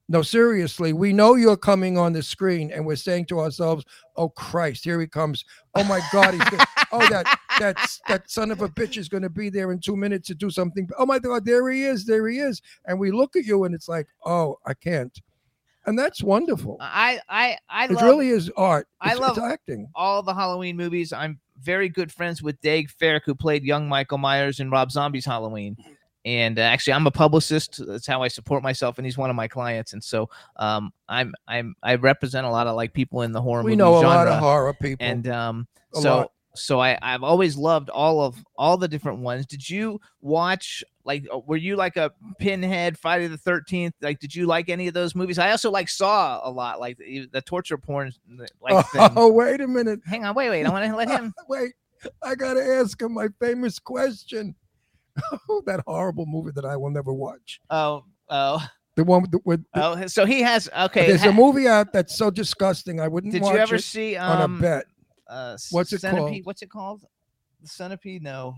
No, seriously, we know you're coming on the screen, and we're saying to ourselves, "Oh Christ, here he comes! Oh my God, he's gonna, oh that that that son of a bitch is going to be there in two minutes to do something. Oh my God, there he is, there he is!" And we look at you, and it's like, "Oh, I can't," and that's wonderful. I I I It love really is art. I love- it's acting. all the Halloween movies. I'm very good friends with Daeg Faerch, who played young Michael Myers in Rob Zombie's Halloween. And uh, actually, I'm a publicist. That's how I support myself, and he's one of my clients. And so, um, I'm I'm I represent a lot of like people in the horror We movie know a genre. lot of horror people. and um, so lot. so I I've always loved all of all the different ones. Did you watch like uh, were you like a Pinhead, Friday the Thirteenth? Like, did you like any of those movies? I also like Saw a lot, like the, the torture porn like thing. oh, wait a minute. Hang on, wait, wait. I want to let him. Wait, I gotta ask him my famous question. that horrible movie that I will never watch. Oh, oh, The one with, the, with oh. So he has okay. there's ha- a movie out that's so disgusting. I wouldn't Did watch you ever it see on um a bet. uh What's it centipede? called? What's it called? The centipede? No.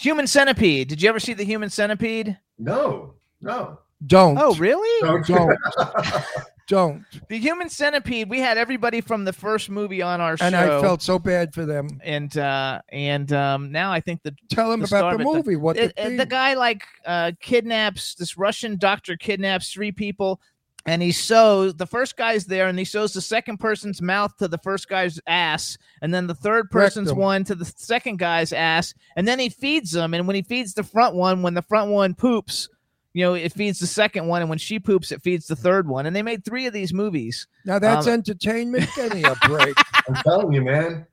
Human centipede. Did you ever see the human centipede? No, no. Don't. Oh, really? Don't. Don't. The human centipede. We had everybody from the first movie on our show, And I felt so bad for them. and uh and um now I think the Tell him The about the it, the- movie. What it, the, the guy like uh kidnaps this Russian doctor kidnaps three people and he sews the first guy's there and he sews the second person's mouth to the first guy's ass and then the third person's Rectum. one to the second guy's ass and then he feeds them and when he feeds the front one when the front one poops you know it feeds the second one and when she poops it feeds the third one and they made three of these movies now that's um, entertainment. Give me a break. I'm telling you, man.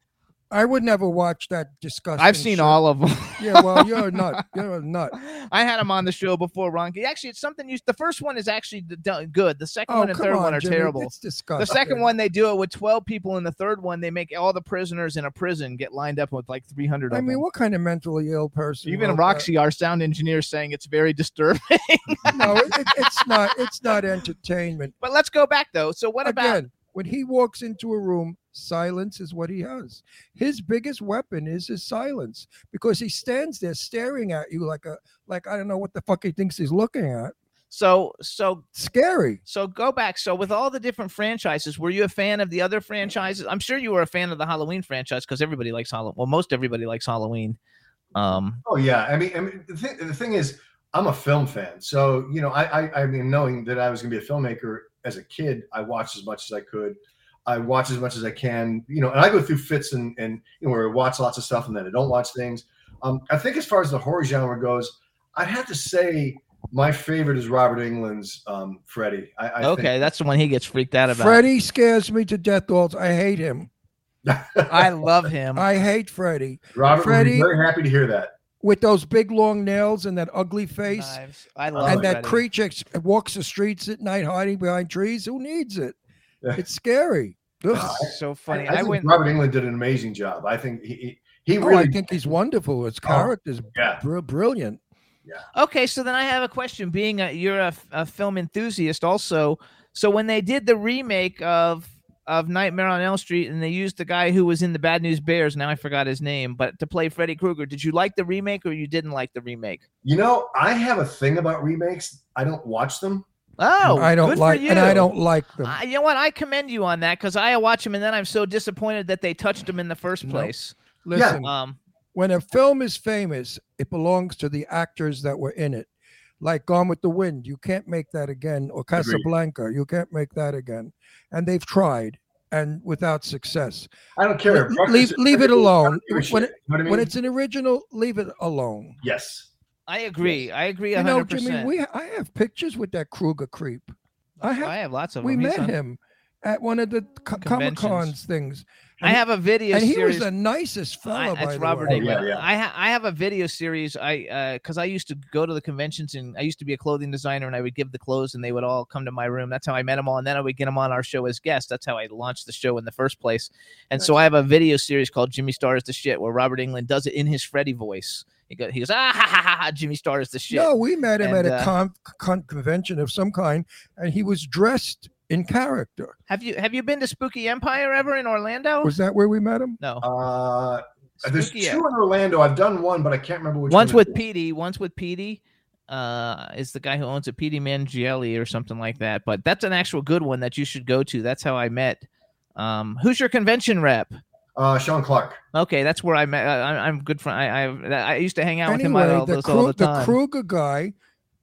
I would never watch that disgusting. I've seen shit. all of them. Yeah, well, you're a nut. You're a nut. I had him on the show before, Ron. Actually, it's something you. The first one is actually d- good. The second Oh, one and third on, one are Jimmy, terrible. It's disgusting. The second one they do it with twelve people, and the third one they make all the prisoners in a prison get lined up with like three hundred. I mean, them. what kind of mentally ill person? Even wrote that? Roxy, our sound engineer, saying it's very disturbing. No, it, it- it's not. It's not entertainment. but let's go back though. So what about? When he walks into a room, silence is what he has. His biggest weapon is his silence because he stands there staring at you like a like I don't know what the fuck he thinks he's looking at. So so Scary. so go back. So with all the different franchises, were you a fan of the other franchises? I'm sure you were a fan of the Halloween franchise because everybody likes Halloween. Well, most everybody likes Halloween. Um, Oh yeah, I mean, I mean the, thing, the thing is, I'm a film fan, so you know, I, I, I mean, knowing that I was going to be a filmmaker as a kid, I watched as much as I could. I watch as much as I can, you know, and I go through fits and and you know, where I watch lots of stuff and then I don't watch things. Um, I think as far as the horror genre goes, I'd have to say my favorite is Robert Englund's um, Freddy. I, I okay, think, that's the one he gets freaked out about. Freddy scares me to death. All I hate him. I love him. I hate Freddy Robert Freddy- would be very happy to hear that. with those big long nails and that ugly face. Knives. I love and that Freddy. creature walks the streets at night hiding behind trees. Who needs it? It's scary. Ugh. So funny. I I, think went. Robert Englund did an amazing job. I think he he, he Oh, really I think he's wonderful. His Oh, character's yeah. br- brilliant. Okay, so then I have a question. Being a you're a film enthusiast, also. So when they did the remake of of Nightmare on Elm Street, and they used the guy who was in the Bad News Bears, now I forgot his name, but to play Freddy Krueger, did you like the remake or you didn't like the remake? You know, I have a thing about remakes. I don't watch them. Oh, I don't good for like, and I don't like them. I, you know what? I commend you on that because I watch them and then I'm so disappointed that they touched them in the first Nope. place. Listen, Um, when a film is famous, it belongs to the actors that were in it. Like Gone with the Wind, you can't make that again, or Casablanca, you can't make that again. And they've tried, and without success. I don't care. Le- leave- leave it alone. When it- you know I mean? When it's an original, leave it alone. yes, I agree. I agree You know, Jimmy, we I have pictures with that Krueger creep. I have. I have lots of we them. He's met on- him at one of the co- Comic Conventions. Cons things. I have a video and he was the nicest fellow. I, by that's the Robert way. Englund. Yeah, yeah. I ha- I have a video series. I uh, because I used to go to the conventions and I used to be a clothing designer and I would give the clothes and they would all come to my room. That's how I met them all, and then I would get them on our show as guests. That's how I launched the show in the first place. And so I have a video series called Jimmy Star is the shit, where Robert Englund does it in his Freddy voice. He goes, he goes ah ha ha ha, ha Jimmy Star is the shit. No, we met him And, at a uh, con- con- convention of some kind, and he was dressed in character. Have you have you been to Spooky Empire ever in Orlando? Was that where we met him? no. uh, there's two Spooky- in Orlando. I've done one, but I can't remember which. One's one with it is. Petey. One's with Petey. Uh, is the guy who owns it, Petey Mangielli or something like that. But that's an actual good one that you should go to. That's how I met. Um, who's your convention rep? Uh, Sean Clark. Okay, that's where I met. I, I'm good friend. I, I I used to hang out with him Anyway, all, the, those Kru- all the the. Krueger guy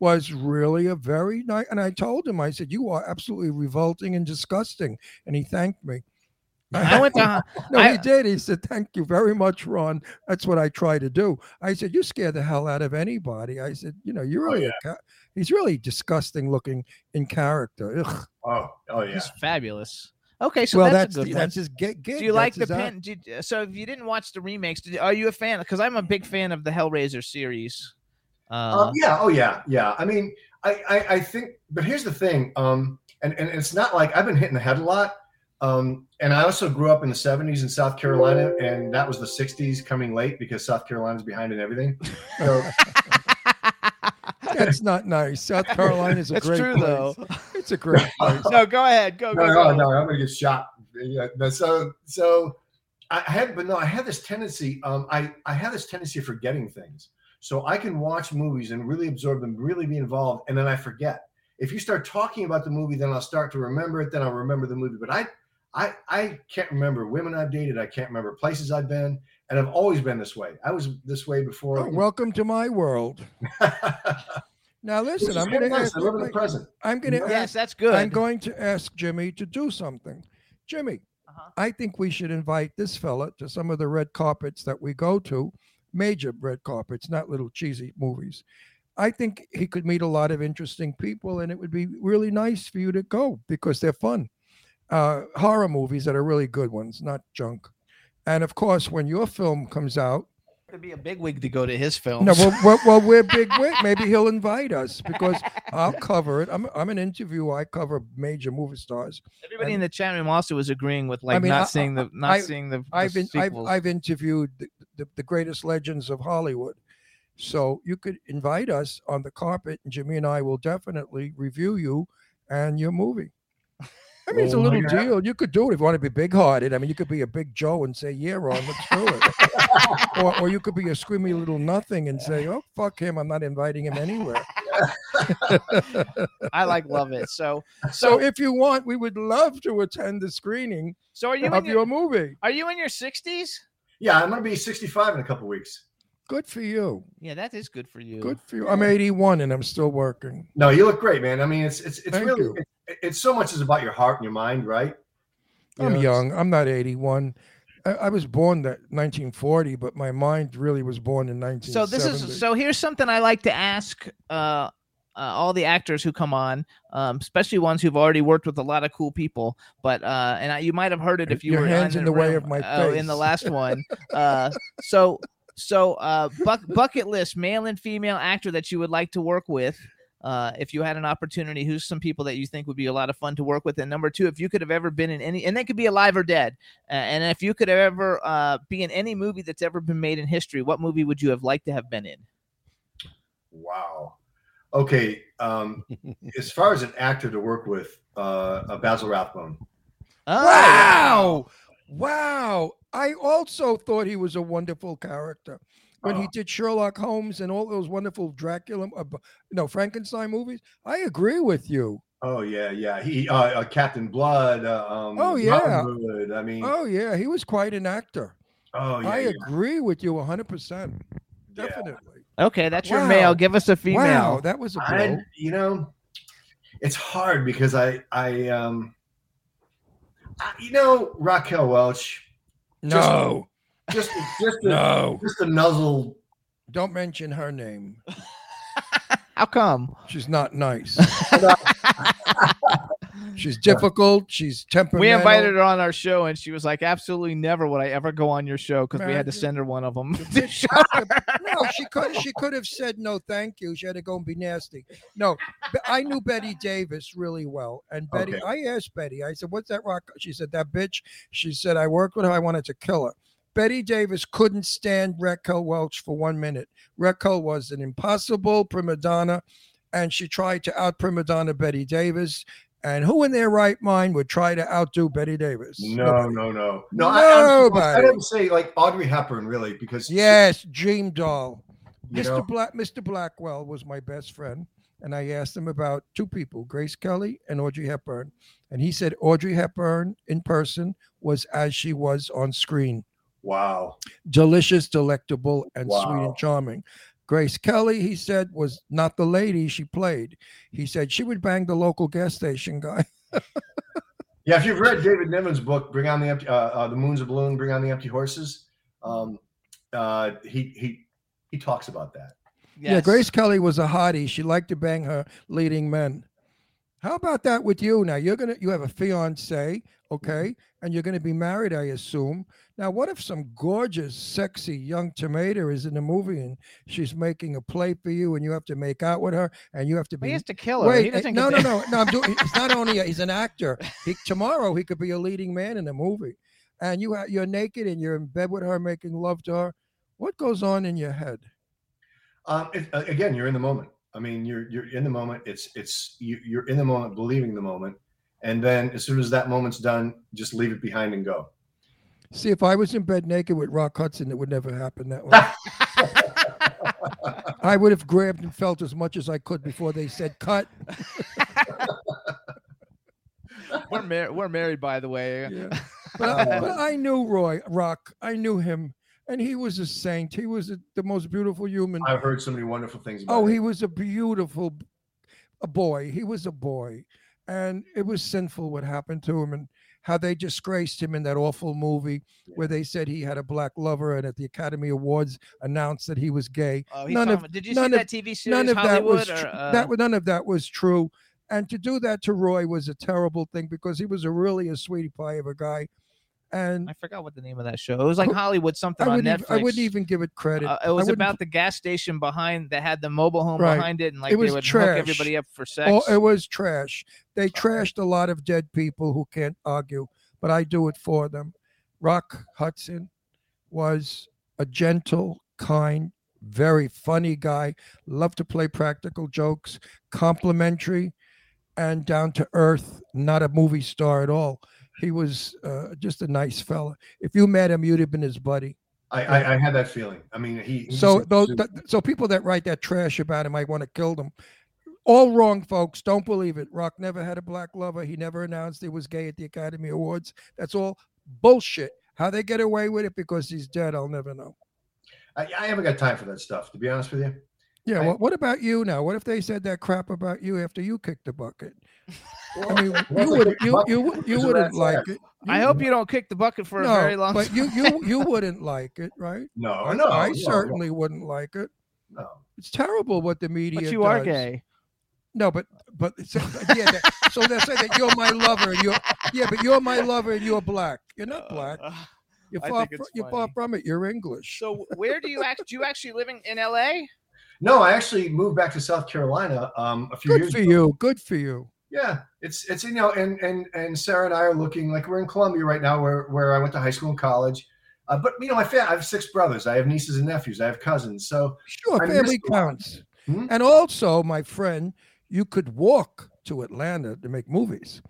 was really a very nice. And I told him, I said, "You are absolutely revolting and disgusting," and he thanked me. I went to. No, I- he did. He said, "Thank you very much, Ron." That's what I try to do. I said, "You scare the hell out of anybody." I said, "You know, you're Oh, really yeah. a ca- he's really disgusting looking in character." Ugh. Oh, oh yeah. He's fabulous. Okay, so well, that's, that's a good the- one. that's his gig. Do you like the pen? Did, so if you didn't watch the remakes, did, are you a fan? Because I'm a big fan of the Hellraiser series. Uh, Um, yeah. Oh, yeah. Yeah. I mean, I, I, I think, but here's the thing. Um, and, and it's not like I've been hitting the head a lot. Um, and I also grew up in the 70s in South Carolina, and that was the 60s coming late because South Carolina's behind in everything. So, That's not nice. South Carolina is a That's great true, place. though. It's a great place. no, go ahead. Go, no, go, no, go. no, I'm gonna get shot. Yeah, no, so, so I had, but no, I had this tendency. Um, I, I had this tendency of forgetting things. So I can watch movies and really absorb them, really be involved, and then I forget. If you start talking about the movie, then I'll start to remember it. Then I'll remember the movie. But I, I, I can't remember women I've dated. I can't remember places I've been, and I've always been this way. I was this way before. Oh, welcome to my world. Now listen, I'm going to ask. I live in the present. I'm going to Yes, ask. that's good. I'm going to ask Jimmy to do something. Jimmy, Uh-huh. I think we should invite this fella to some of the red carpets that we go to, major red carpets, not little cheesy movies. I think he could meet a lot of interesting people, and it would be really nice for you to go because they're fun. Uh, horror movies that are really good ones, not junk. And of course, when your film comes out, To be a big wig to go to his film. no, well, well, well, we're big. Wig. Maybe he'll invite us because I'll cover it. I'm, I'm an interviewer. I cover major movie stars. Everybody in the chat room also was agreeing with like mean, not I- seeing the not I- seeing the, the I've been, I've. I've interviewed the, the, the greatest legends of Hollywood. So you could invite us on the carpet, and Jimmy and I will definitely review you and your movie. I mean, it's a Oh little God. deal. You could do it if you want to be big hearted. I mean, you could be a big Joe and say, Yeah, Ron, let's do it. or, or you could be a squeamy little nothing and say, Oh, fuck him. I'm not inviting him anywhere. I like love it. So So if you want, we would love to attend the screening so are you of in your, your movie. are you in your sixties? Yeah, I'm gonna be 65 in a couple weeks. Good for you. Yeah, that is good for you. Good for you. I'm 81 and I'm still working. No, you look great, man. I mean, it's it's it's Thank really you. It- it's so much is about your heart and your mind, right? You I'm know, young. I'm not 81. I, I was born that 1940, but my mind really was born in 1970. So this is so here's something I like to ask uh, uh, all the actors who come on, um, especially ones who've already worked with a lot of cool people. But uh, and I, you might have heard it if you Your were hands in the way room, of my uh, in the last one. Uh, so so uh, buck, bucket list, male and female actor that you would like to work with. Uh, if you had an opportunity, who's some people that you think would be a lot of fun to work with? And number two, if you could have ever been in any, and they could be alive or dead, uh, and if you could ever uh, be in any movie that's ever been made in history, what movie would you have liked to have been in? Wow. Okay. Um, as far as an actor to work with, uh, uh Basil Rathbone. Oh, wow. Wow. I also thought he was a wonderful character. When he Oh. did Sherlock Holmes and all those wonderful Dracula, uh, bu- no Frankenstein movies, I agree with you. Oh yeah, yeah. He uh, uh Captain Blood. Uh, um, Oh, yeah. Robin I mean, Oh yeah, he was quite an actor. oh yeah. I yeah, agree with you 100%. yeah. Definitely. Okay, that's your male. Give us a female. Wow, that was a blow. I, you know, it's hard because I, I, um, I, you know, Raquel Welch, no, just, just, a, no. just a nuzzle. Don't mention her name. How come? She's not nice. she's difficult. She's temperamental. We invited her on our show, and she was like, "Absolutely never would I ever go on your show because we had to send her one of them." no, she could she could have said no, thank you. She had to go and be nasty. No, I knew Bette Davis really well, and Bette. Okay. I asked Bette. I said, "What's that rock?" She said, "That bitch." She said, "I worked with her. I wanted to kill her." Bette Davis couldn't stand Raquel Welch for one minute. Raquel was an impossible prima donna, and she tried to out prima donna Bette Davis. And who in their right mind would try to outdo Bette Davis? No, Nobody. no, no, no. I, I, I Nobody. didn't say like Audrey Hepburn, really, because Yes, Dream Doll. Mr. know? Black Mr. Blackwell was my best friend. And I asked him about two people, Grace Kelly and Audrey Hepburn. And he said Audrey Hepburn in person was as she was on screen. Wow, Delicious, delectable, and sweet and charming. Grace Kelly, he said, was not the lady she played. He said she would bang the local gas station guy. yeah. If you've read David Niven's book, "Bring On the Empty," uh, uh, "The Moon's a Balloon," "Bring On the Empty Horses," um, uh, he he he talks about that. Yeah, Grace Kelly was a hottie. She liked to bang her leading men. How about that with you? Now you're gonna you have a fiance, okay, and you're gonna be married, I assume. Now, what if some gorgeous, sexy young tomato is in the movie and she's making a plate for you, and you have to make out with her, and you have to But he has to kill her. Wait, he eh, no, no, no, no. I'm doing. He's not only a, he's an actor. He, tomorrow he could be a leading man in a movie, and you you're naked and you're in bed with her, making love to her. What goes on in your head? Um, it, uh, again, you're in the moment. I mean, you're you're in the moment. It's it's you, you're in the moment, believing the moment, and then as soon as that moment's done, just leave it behind and go. See, if I was in bed naked with Rock Hudson, it would never happen that way. I would have grabbed and felt as much as I could before they said cut. we're mar- we're married, by the way. Yeah. But, I, but I knew Roy Rock. I knew him, and he was a saint. He was a, the most beautiful human. I've heard so many wonderful things about. Oh, him. he was a beautiful a boy. He was a boy. And it was sinful what happened to him and how they disgraced him in that awful movie where they said he had a black lover and at the Academy Awards announced that he was gay. Oh, he's None of- did you see none of- that TV series None of that was or, uh, that none of that was true. And to do that to Roy was a terrible thing because he was a really a sweetie pie of a guy. And I forgot what the name of that show. It was like Hollywood something I on Netflix. even, I wouldn't even give it credit. Uh, it was about the gas station behind that had the mobile home Right. behind it, and like It was they would trash. hook everybody up for sex. Oh, it was trash. They trashed a lot of dead people who can't argue, but I do it for them. Rock Hudson was a gentle, kind, very funny guy, loved to play practical jokes, complimentary, and down to earth, not a movie star at all. He was uh, just a nice fella. If you met him, you'd have been his buddy. I, I, I had that feeling. I mean, he. he So those, th- so people that write that trash about him, I want to kill them. All wrong, folks. Don't believe it. Rock never had a black lover. He never announced he was gay at the Academy Awards. That's all bullshit. How they get away with it because he's dead, I'll never know. I, I haven't got time for that stuff, to be honest with you. Yeah. I- Well, what about you now? What if they said that crap about you after you kicked the bucket? I mean, you would you you, you wouldn't like ass. it. I hope you don't kick the bucket for no, a very long but time. you you you wouldn't like it, right? No, I, no, I no, certainly wouldn't like it. No. It's terrible what the media. but you are gay. No, but but it's, yeah. That, so they say that you're my lover. And you're yeah, but you're my lover and you're black. You're not black. Uh, you're far. fr- you're far from it. You're English. So where do you act? Do you actually living in L.A.? No, I actually moved back to South Carolina um, a few Good years Good for ago. you. Good for you. Yeah, it's it's you know, and and and Sarah and I are looking like we're in Columbia right now, where where I went to high school and college. Uh, but you know, my family, I have six brothers. I have nieces and nephews. I have cousins. So Sure, I family counts. Hmm? And also, my friend, you could walk to Atlanta to make movies.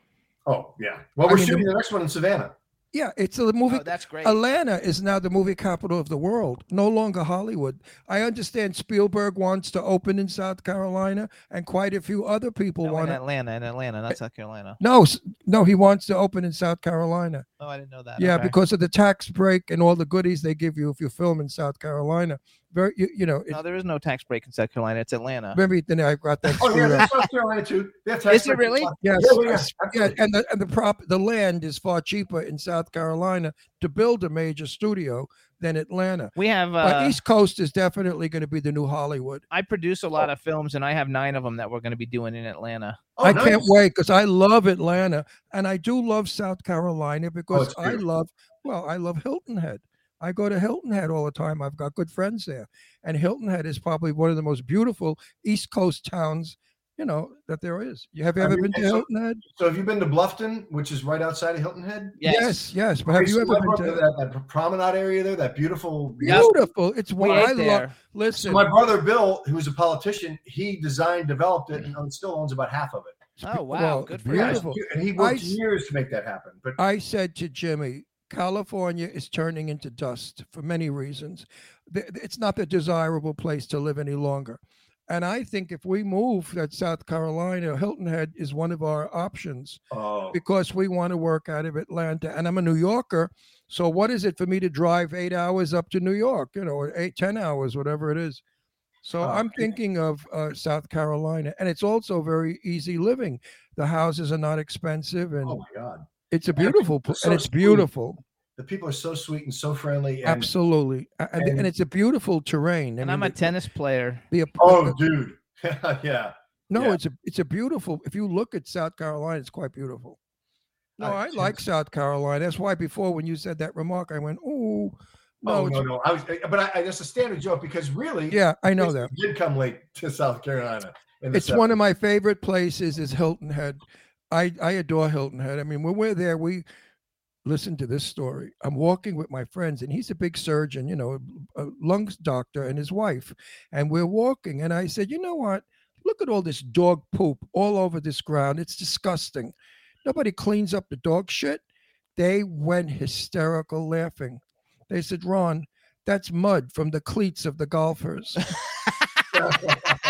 oh yeah. Well, I we're mean, shooting the next one in Savannah. Yeah, it's a movie. Oh, that's great. Atlanta is now the movie capital of the world, no longer Hollywood. I understand Spielberg wants to open in South Carolina, and quite a few other people No, want to. Atlanta, in Atlanta, not South Carolina. No, no, he wants to open in South Carolina. Oh, I didn't know that. Yeah, Okay. because of the tax break and all the goodies they give you if you film in South Carolina. Very, you, you know, it, no, there is no tax break in South Carolina. It's Atlanta. maybe then I got that Oh yeah, screwed up. that's South Carolina too. They tax Is it really? Yes, Yeah, yeah, yeah, and the and the prop the land is far cheaper in South Carolina to build a major studio than Atlanta. We have. But Uh, East Coast is definitely going to be the new Hollywood. I produce a lot of films, and I have nine of them that we're going to be doing in Atlanta. Oh, I can't wait because I love Atlanta and I do love South Carolina because it's I love well, I love Hilton Head. I go to Hilton Head all the time. I've got good friends there. And Hilton Head is probably one of the most beautiful East Coast towns, you know, that there is. You have you I ever mean, been to so- Hilton Head? So have you been to Bluffton, which is right outside of Hilton Head? Yes, yes. But have you ever been to that, that promenade area there? That beautiful. Yep. beautiful? It's We what I ate love. there. So Listen, my brother Bill, who's a politician, he designed, developed it, mm-hmm. and still owns about half of it. Oh wow, well, good for Yeah, you. Beautiful. and he worked I s- years to make that happen. But I said to Jimmy, California is turning into dust for many reasons. It's not the desirable place to live any longer. And I think if we move that South Carolina, Hilton Head is one of our options oh, because we want to work out of Atlanta. And I'm a New Yorker. So what is it for me to drive eight hours up to New York, you know, or eight, 10 hours, whatever it is. So Oh, I'm thinking of uh, South Carolina. And it's also very easy living. The houses are not expensive and oh my God, it's a beautiful, people pl- are and so it's sweet. beautiful. the people are so sweet and so friendly. And, Absolutely, and, and and- it's a beautiful terrain. I And mean, I'm a the- tennis player. the- oh, dude, yeah. no, yeah. it's a it's a beautiful. If you look at South Carolina, it's quite beautiful. No, Uh, I like South Carolina. That's why before when you said that remark, I went, "Oh, no, oh no, no. I was, but I, I, that's a standard joke because really, yeah, I know that." Did come late to South Carolina. in the It's one of my favorite places. Is Hilton Head. I I adore Hilton Head. I mean, when we're there, we listen to this story. I'm walking with my friends, and he's a big surgeon, you know, a lungs doctor, and his wife, and we're walking. And I said, you know what? Look at all this dog poop all over this ground. It's disgusting. Nobody cleans up the dog shit. They went hysterical laughing. They said, Ron, that's mud from the cleats of the golfers.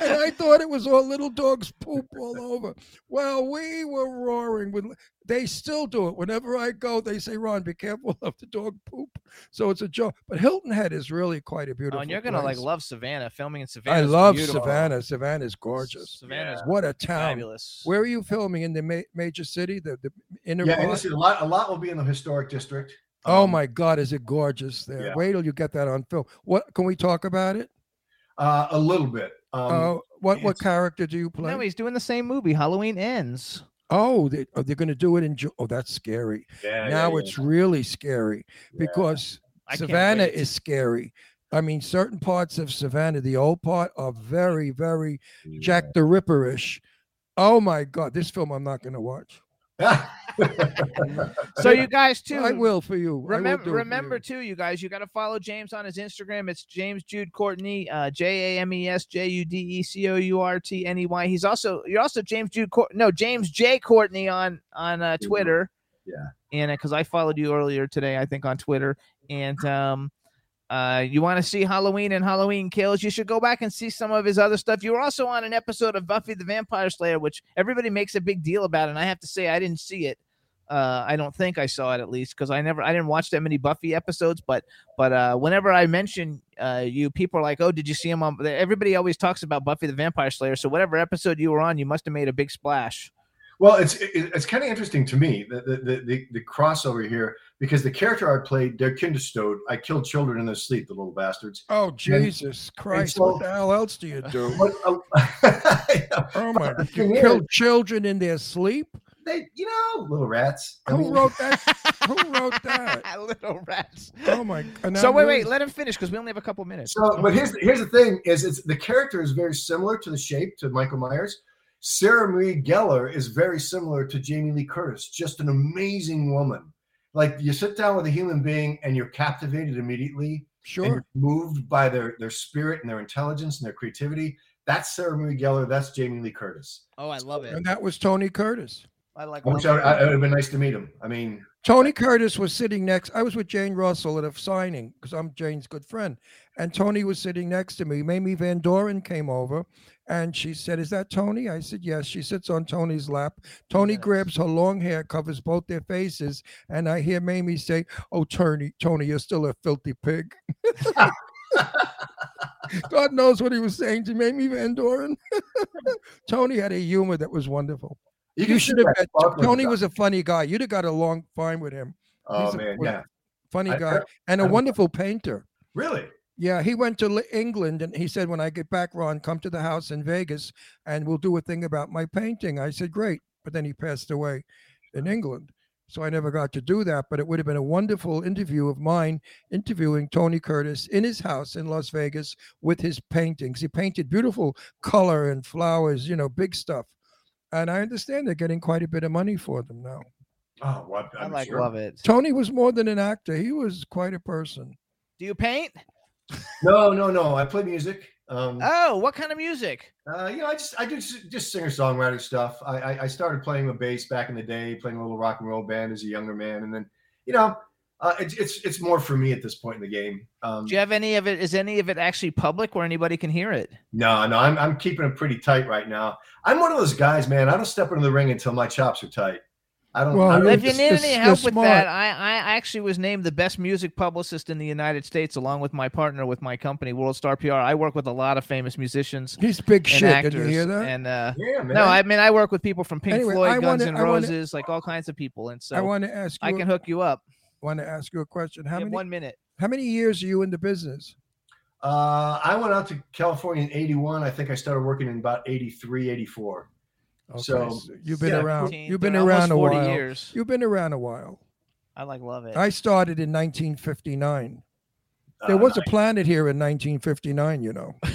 and I thought it was all little dogs poop all over. Well, we were roaring. With, they still do it. Whenever I go, they say, Ron, be careful of the dog poop. So it's a joke. But Hilton Head is really quite a beautiful Oh, and you're gonna like love Savannah. Filming in Savannah. I love beautiful. Savannah. Savannah's gorgeous. Savannah's What a town. fabulous. Where are you filming? In the ma- major city? The, the inner yeah, and part? a lot. A lot will be in the historic district. Oh Um, my God, is it gorgeous there? yeah. Wait till you get that on film. What can we talk about it? Uh, a little bit. Um, uh, what what character do you play? No, he's doing the same movie. Halloween ends. Oh, they, oh, they're going to do it in. Ju- Oh, that's scary. Yeah. now yeah, it's really scary because I Savannah is scary. I mean, certain parts of Savannah, the old part, are very, very yeah. Jack the Ripper-ish. Oh my God, this film I'm not going to watch. So you guys too. I will for you. Remember, remember you. too, you guys. You got to follow James on his Instagram. It's James Jude Courtney, uh, J A M E S J U D E C O U R T N E Y. He's also you're also James Jude Court. No, James J Courtney on on uh. Twitter. Yeah. and because I followed you earlier today, I think on Twitter, and um, uh, you want to see Halloween and Halloween Kills, you should go back and see some of his other stuff. You were also on an episode of Buffy the Vampire Slayer, which everybody makes a big deal about, and I have to say I didn't see it. Uh, I don't think I saw it at least because I never I didn't watch that many Buffy episodes. But but uh, whenever I mention uh, you, people are like, "Oh, did you see him on?" Everybody always talks about Buffy the Vampire Slayer. So whatever episode you were on, you must have made a big splash. Well, it's it, it's kind of interesting to me the the, the the the crossover here because the character I played, they're Kindestod. I killed children in their sleep, the little bastards. Oh Jesus Christ! so- what the hell else do you do? But, uh, Oh my! the You thing kill children in their sleep? they, you know, little rats. I Who mean, wrote that? Who wrote that? Little rats. Oh my! and So wait, wait, let him finish because we only have a couple minutes. So, but here's here's the thing: is it's the character is very similar to the shape to Michael Myers. Sarah Marie Gellar is very similar to Jamie Lee Curtis, just an amazing woman. Like you sit down with a human being and you're captivated immediately, and Sure. you're moved by their their spirit and their intelligence and their creativity. That's Sarah Marie Gellar. That's Jamie Lee Curtis. oh, I love it. And that was Tony Curtis. I like. I I, I, it would have been nice to meet him. I mean, Tony Curtis was sitting next. I was with Jane Russell at a signing because I'm Jane's good friend, and Tony was sitting next to me. Mamie Van Doren came over, and she said, "Is that Tony?" I said, "Yes." She sits on Tony's lap. Tony Yes. grabs her long hair, covers both their faces, and I hear Mamie say, "Oh, Tony, Tony, you're still a filthy pig." God knows what he was saying to Mamie Van Doren. Tony had a humor that was wonderful. You, can should have met. Tony was a funny guy. You'd have got along fine with him. Oh he's man, was- yeah, Funny guy I- and a I'm- wonderful painter. really. Yeah, he went to England and he said, "When I get back, Ron, come to the house in Vegas and we'll do a thing about my painting." I said, "Great," but then he passed away in England, so I never got to do that. But it would have been a wonderful interview of mine interviewing Tony Curtis in his house in Las Vegas with his paintings. He painted beautiful color and flowers, you know, big stuff. And I understand they're getting quite a bit of money for them now. Oh, what? I I'm like sure. love it. Tony was more than an actor; he was quite a person. Do you paint? No, no, no. I play music. Um, Oh, what kind of music? Uh, you know, I just I do just, just singer songwriter stuff. I, I I started playing the bass back in the day, playing a little rock and roll band as a younger man, and then you know, uh, it's it's it's more for me at this point in the game. Um, Do you have any of it? Is any of it actually public where anybody can hear it? no, no, I'm I'm keeping it pretty tight right now. I'm one of those guys, man. I don't step into the ring until my chops are tight. I don't. Well, I don't If you need you're any s- help you're with smart. that, I, I actually was named the best music publicist in the United States, along with my partner with my company, World Star PR. I work with a lot of famous musicians He's big and shit. actors. Did you hear that? And uh, yeah, man. no, I mean I work with people from Pink Anyway, Floyd, I Guns wanna- N' I wanna- Roses, like all kinds of people. And so I want to ask you. I can hook you up. I want to ask you a question. How You many? one minute. How many years are you in the business? uh, I went out to California in '81. I think I started working in about '83, '84. Okay, So, you've been yeah, around. You've been around a 40 while. years. You've been around a while. I like love it. I started in 1959. There Uh, was a planet here in 1959. You know.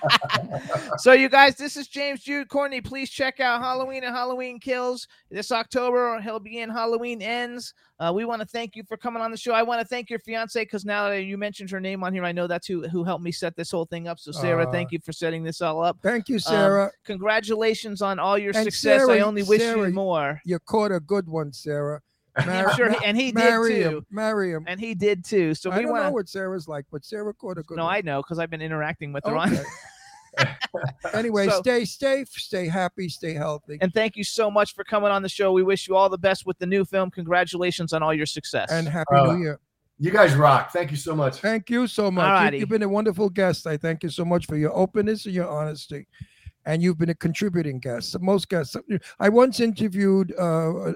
so you guys, this is James Jude Courtney. Please check out Halloween and Halloween Kills this October. He'll be in Halloween Ends. Uh, we want to thank you for coming on the show. I want to thank your fiance because now that you mentioned her name on here, I know that's who who helped me set this whole thing up. So Sarah, Uh, thank you for setting this all up. Thank you, Sarah. Congratulations on all your And success. I only wish Sarah, you more. you caught a good one, Sarah. I'm sure, he, and he did marry too. him. Marry him. And he did too. So I we don't know what Sarah's like, but Sarah caught a good No, one. I know because I've been interacting with her on. Anyway, So- stay safe, stay happy, stay healthy, And thank you so much for coming on the show. We wish you all the best with the new film. Congratulations on all your success. and happy Uh, New Year. You guys rock. Thank you so much. Thank you so much. Alrighty. You, have been a wonderful guest. I thank you so much for your openness and your honesty. And you've been a contributing guest. Most guests. I once interviewed uh,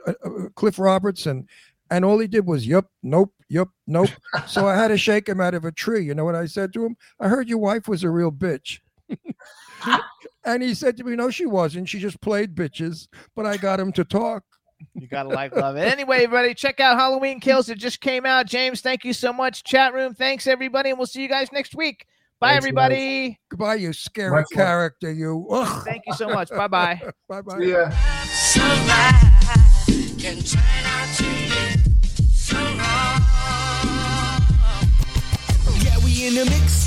Cliff Robertson, and all he did was, yup, nope, yup, nope. so I had to shake him out of a tree. You know what I said to him? I heard your wife was a real bitch. and he said to me, "No, she wasn't. She just played bitches." But I got him to talk. You gotta like love it. Anyway, everybody, check out Halloween Kills. It just came out. James, thank you so much. Chat room, thanks everybody, and we'll see you guys next week. Bye, Thanks, everybody. Goodbye, you scary Much love. character. You. Ugh. Thank you so much. Bye bye. Bye bye. See ya. can turn out to be so wrong. Yeah, we in the mix.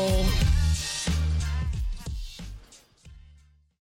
Bowl.